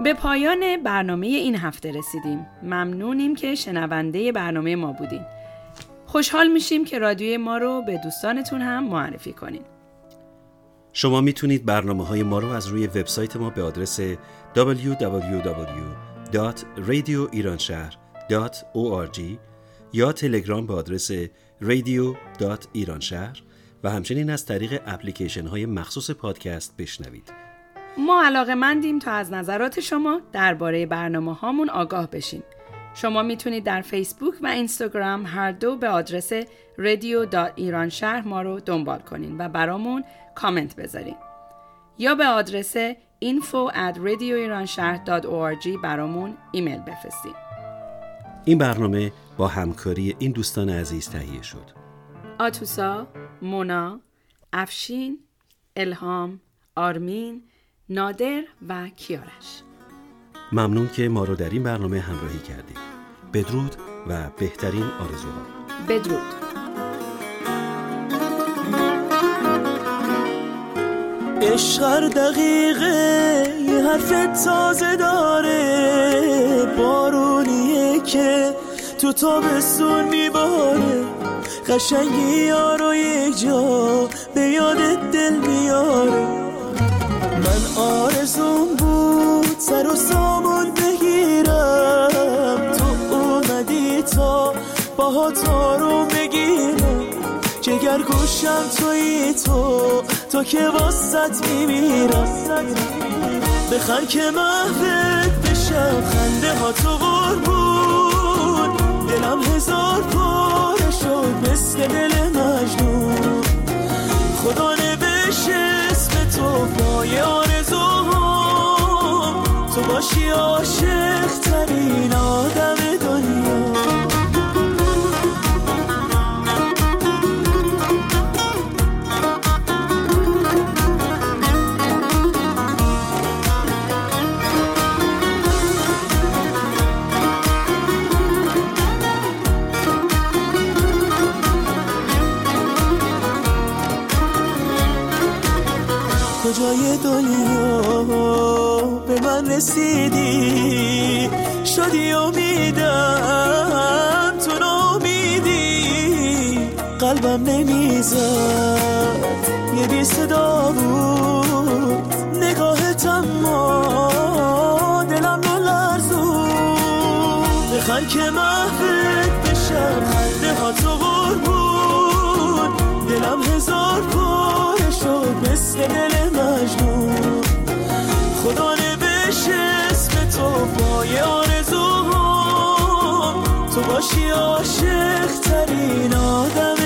Speaker 4: به پایان برنامه این هفته رسیدیم. ممنونیم که شنونده برنامه ما بودین. خوشحال میشیم که رادیوی ما رو به دوستانتون هم معرفی کنین.
Speaker 1: شما می‌تونید برنامه های ما رو از روی وبسایت ما به آدرس www.radioiranshahr.org یا تلگرام به آدرس radio.iranshahar و همچنین از طریق اپلیکیشن های مخصوص پادکست بشنوید.
Speaker 4: ما علاقه مندیم تا از نظرات شما درباره برنامه هامون آگاه بشیم. شما می‌تونید در فیسبوک و اینستاگرام هر دو به آدرس شهر ما رو دنبال کنین و برامون کامنت بذارین. یا به آدرس info at برامون ایمیل بفرستین.
Speaker 1: این برنامه با همکاری این دوستان عزیز تهیه شد.
Speaker 4: آتوسا، مونا، افشین، الهام، آرمین، نادر و کیارش
Speaker 1: ممنون که ما رو در این برنامه همراهی کردید بدرود و بهترین آرزوها
Speaker 4: بدرود
Speaker 5: عشق دقیقه یه حرف تازه داره. بارونیه که تو تابستون میباره قشنگی یارو یک جا به یاد دل میاره. من آرزون بود سر و سامون بگیرم. تو اومدی تا باها رو بگیرم. جگر گوشم توی تو. تو که واسط میمیرم. بخن که محبت بشم. خنده ها تو قربون دلم هزار پاره شد مثل دل مجنون. خدا نبشه تو پای آرزوهام. تو باشی عاشق ترین آدم دنیا. دنیا به من رسیدی. شدی امیدم تو نامیدی قلبم نمی‌زد یه بی صدا بود. نگاهت اما دلم نلرزون بخن که محبت بشم خنده ها تو قربون دلم هزار پاره شد مثل دل باشی عاشق ترین آدم.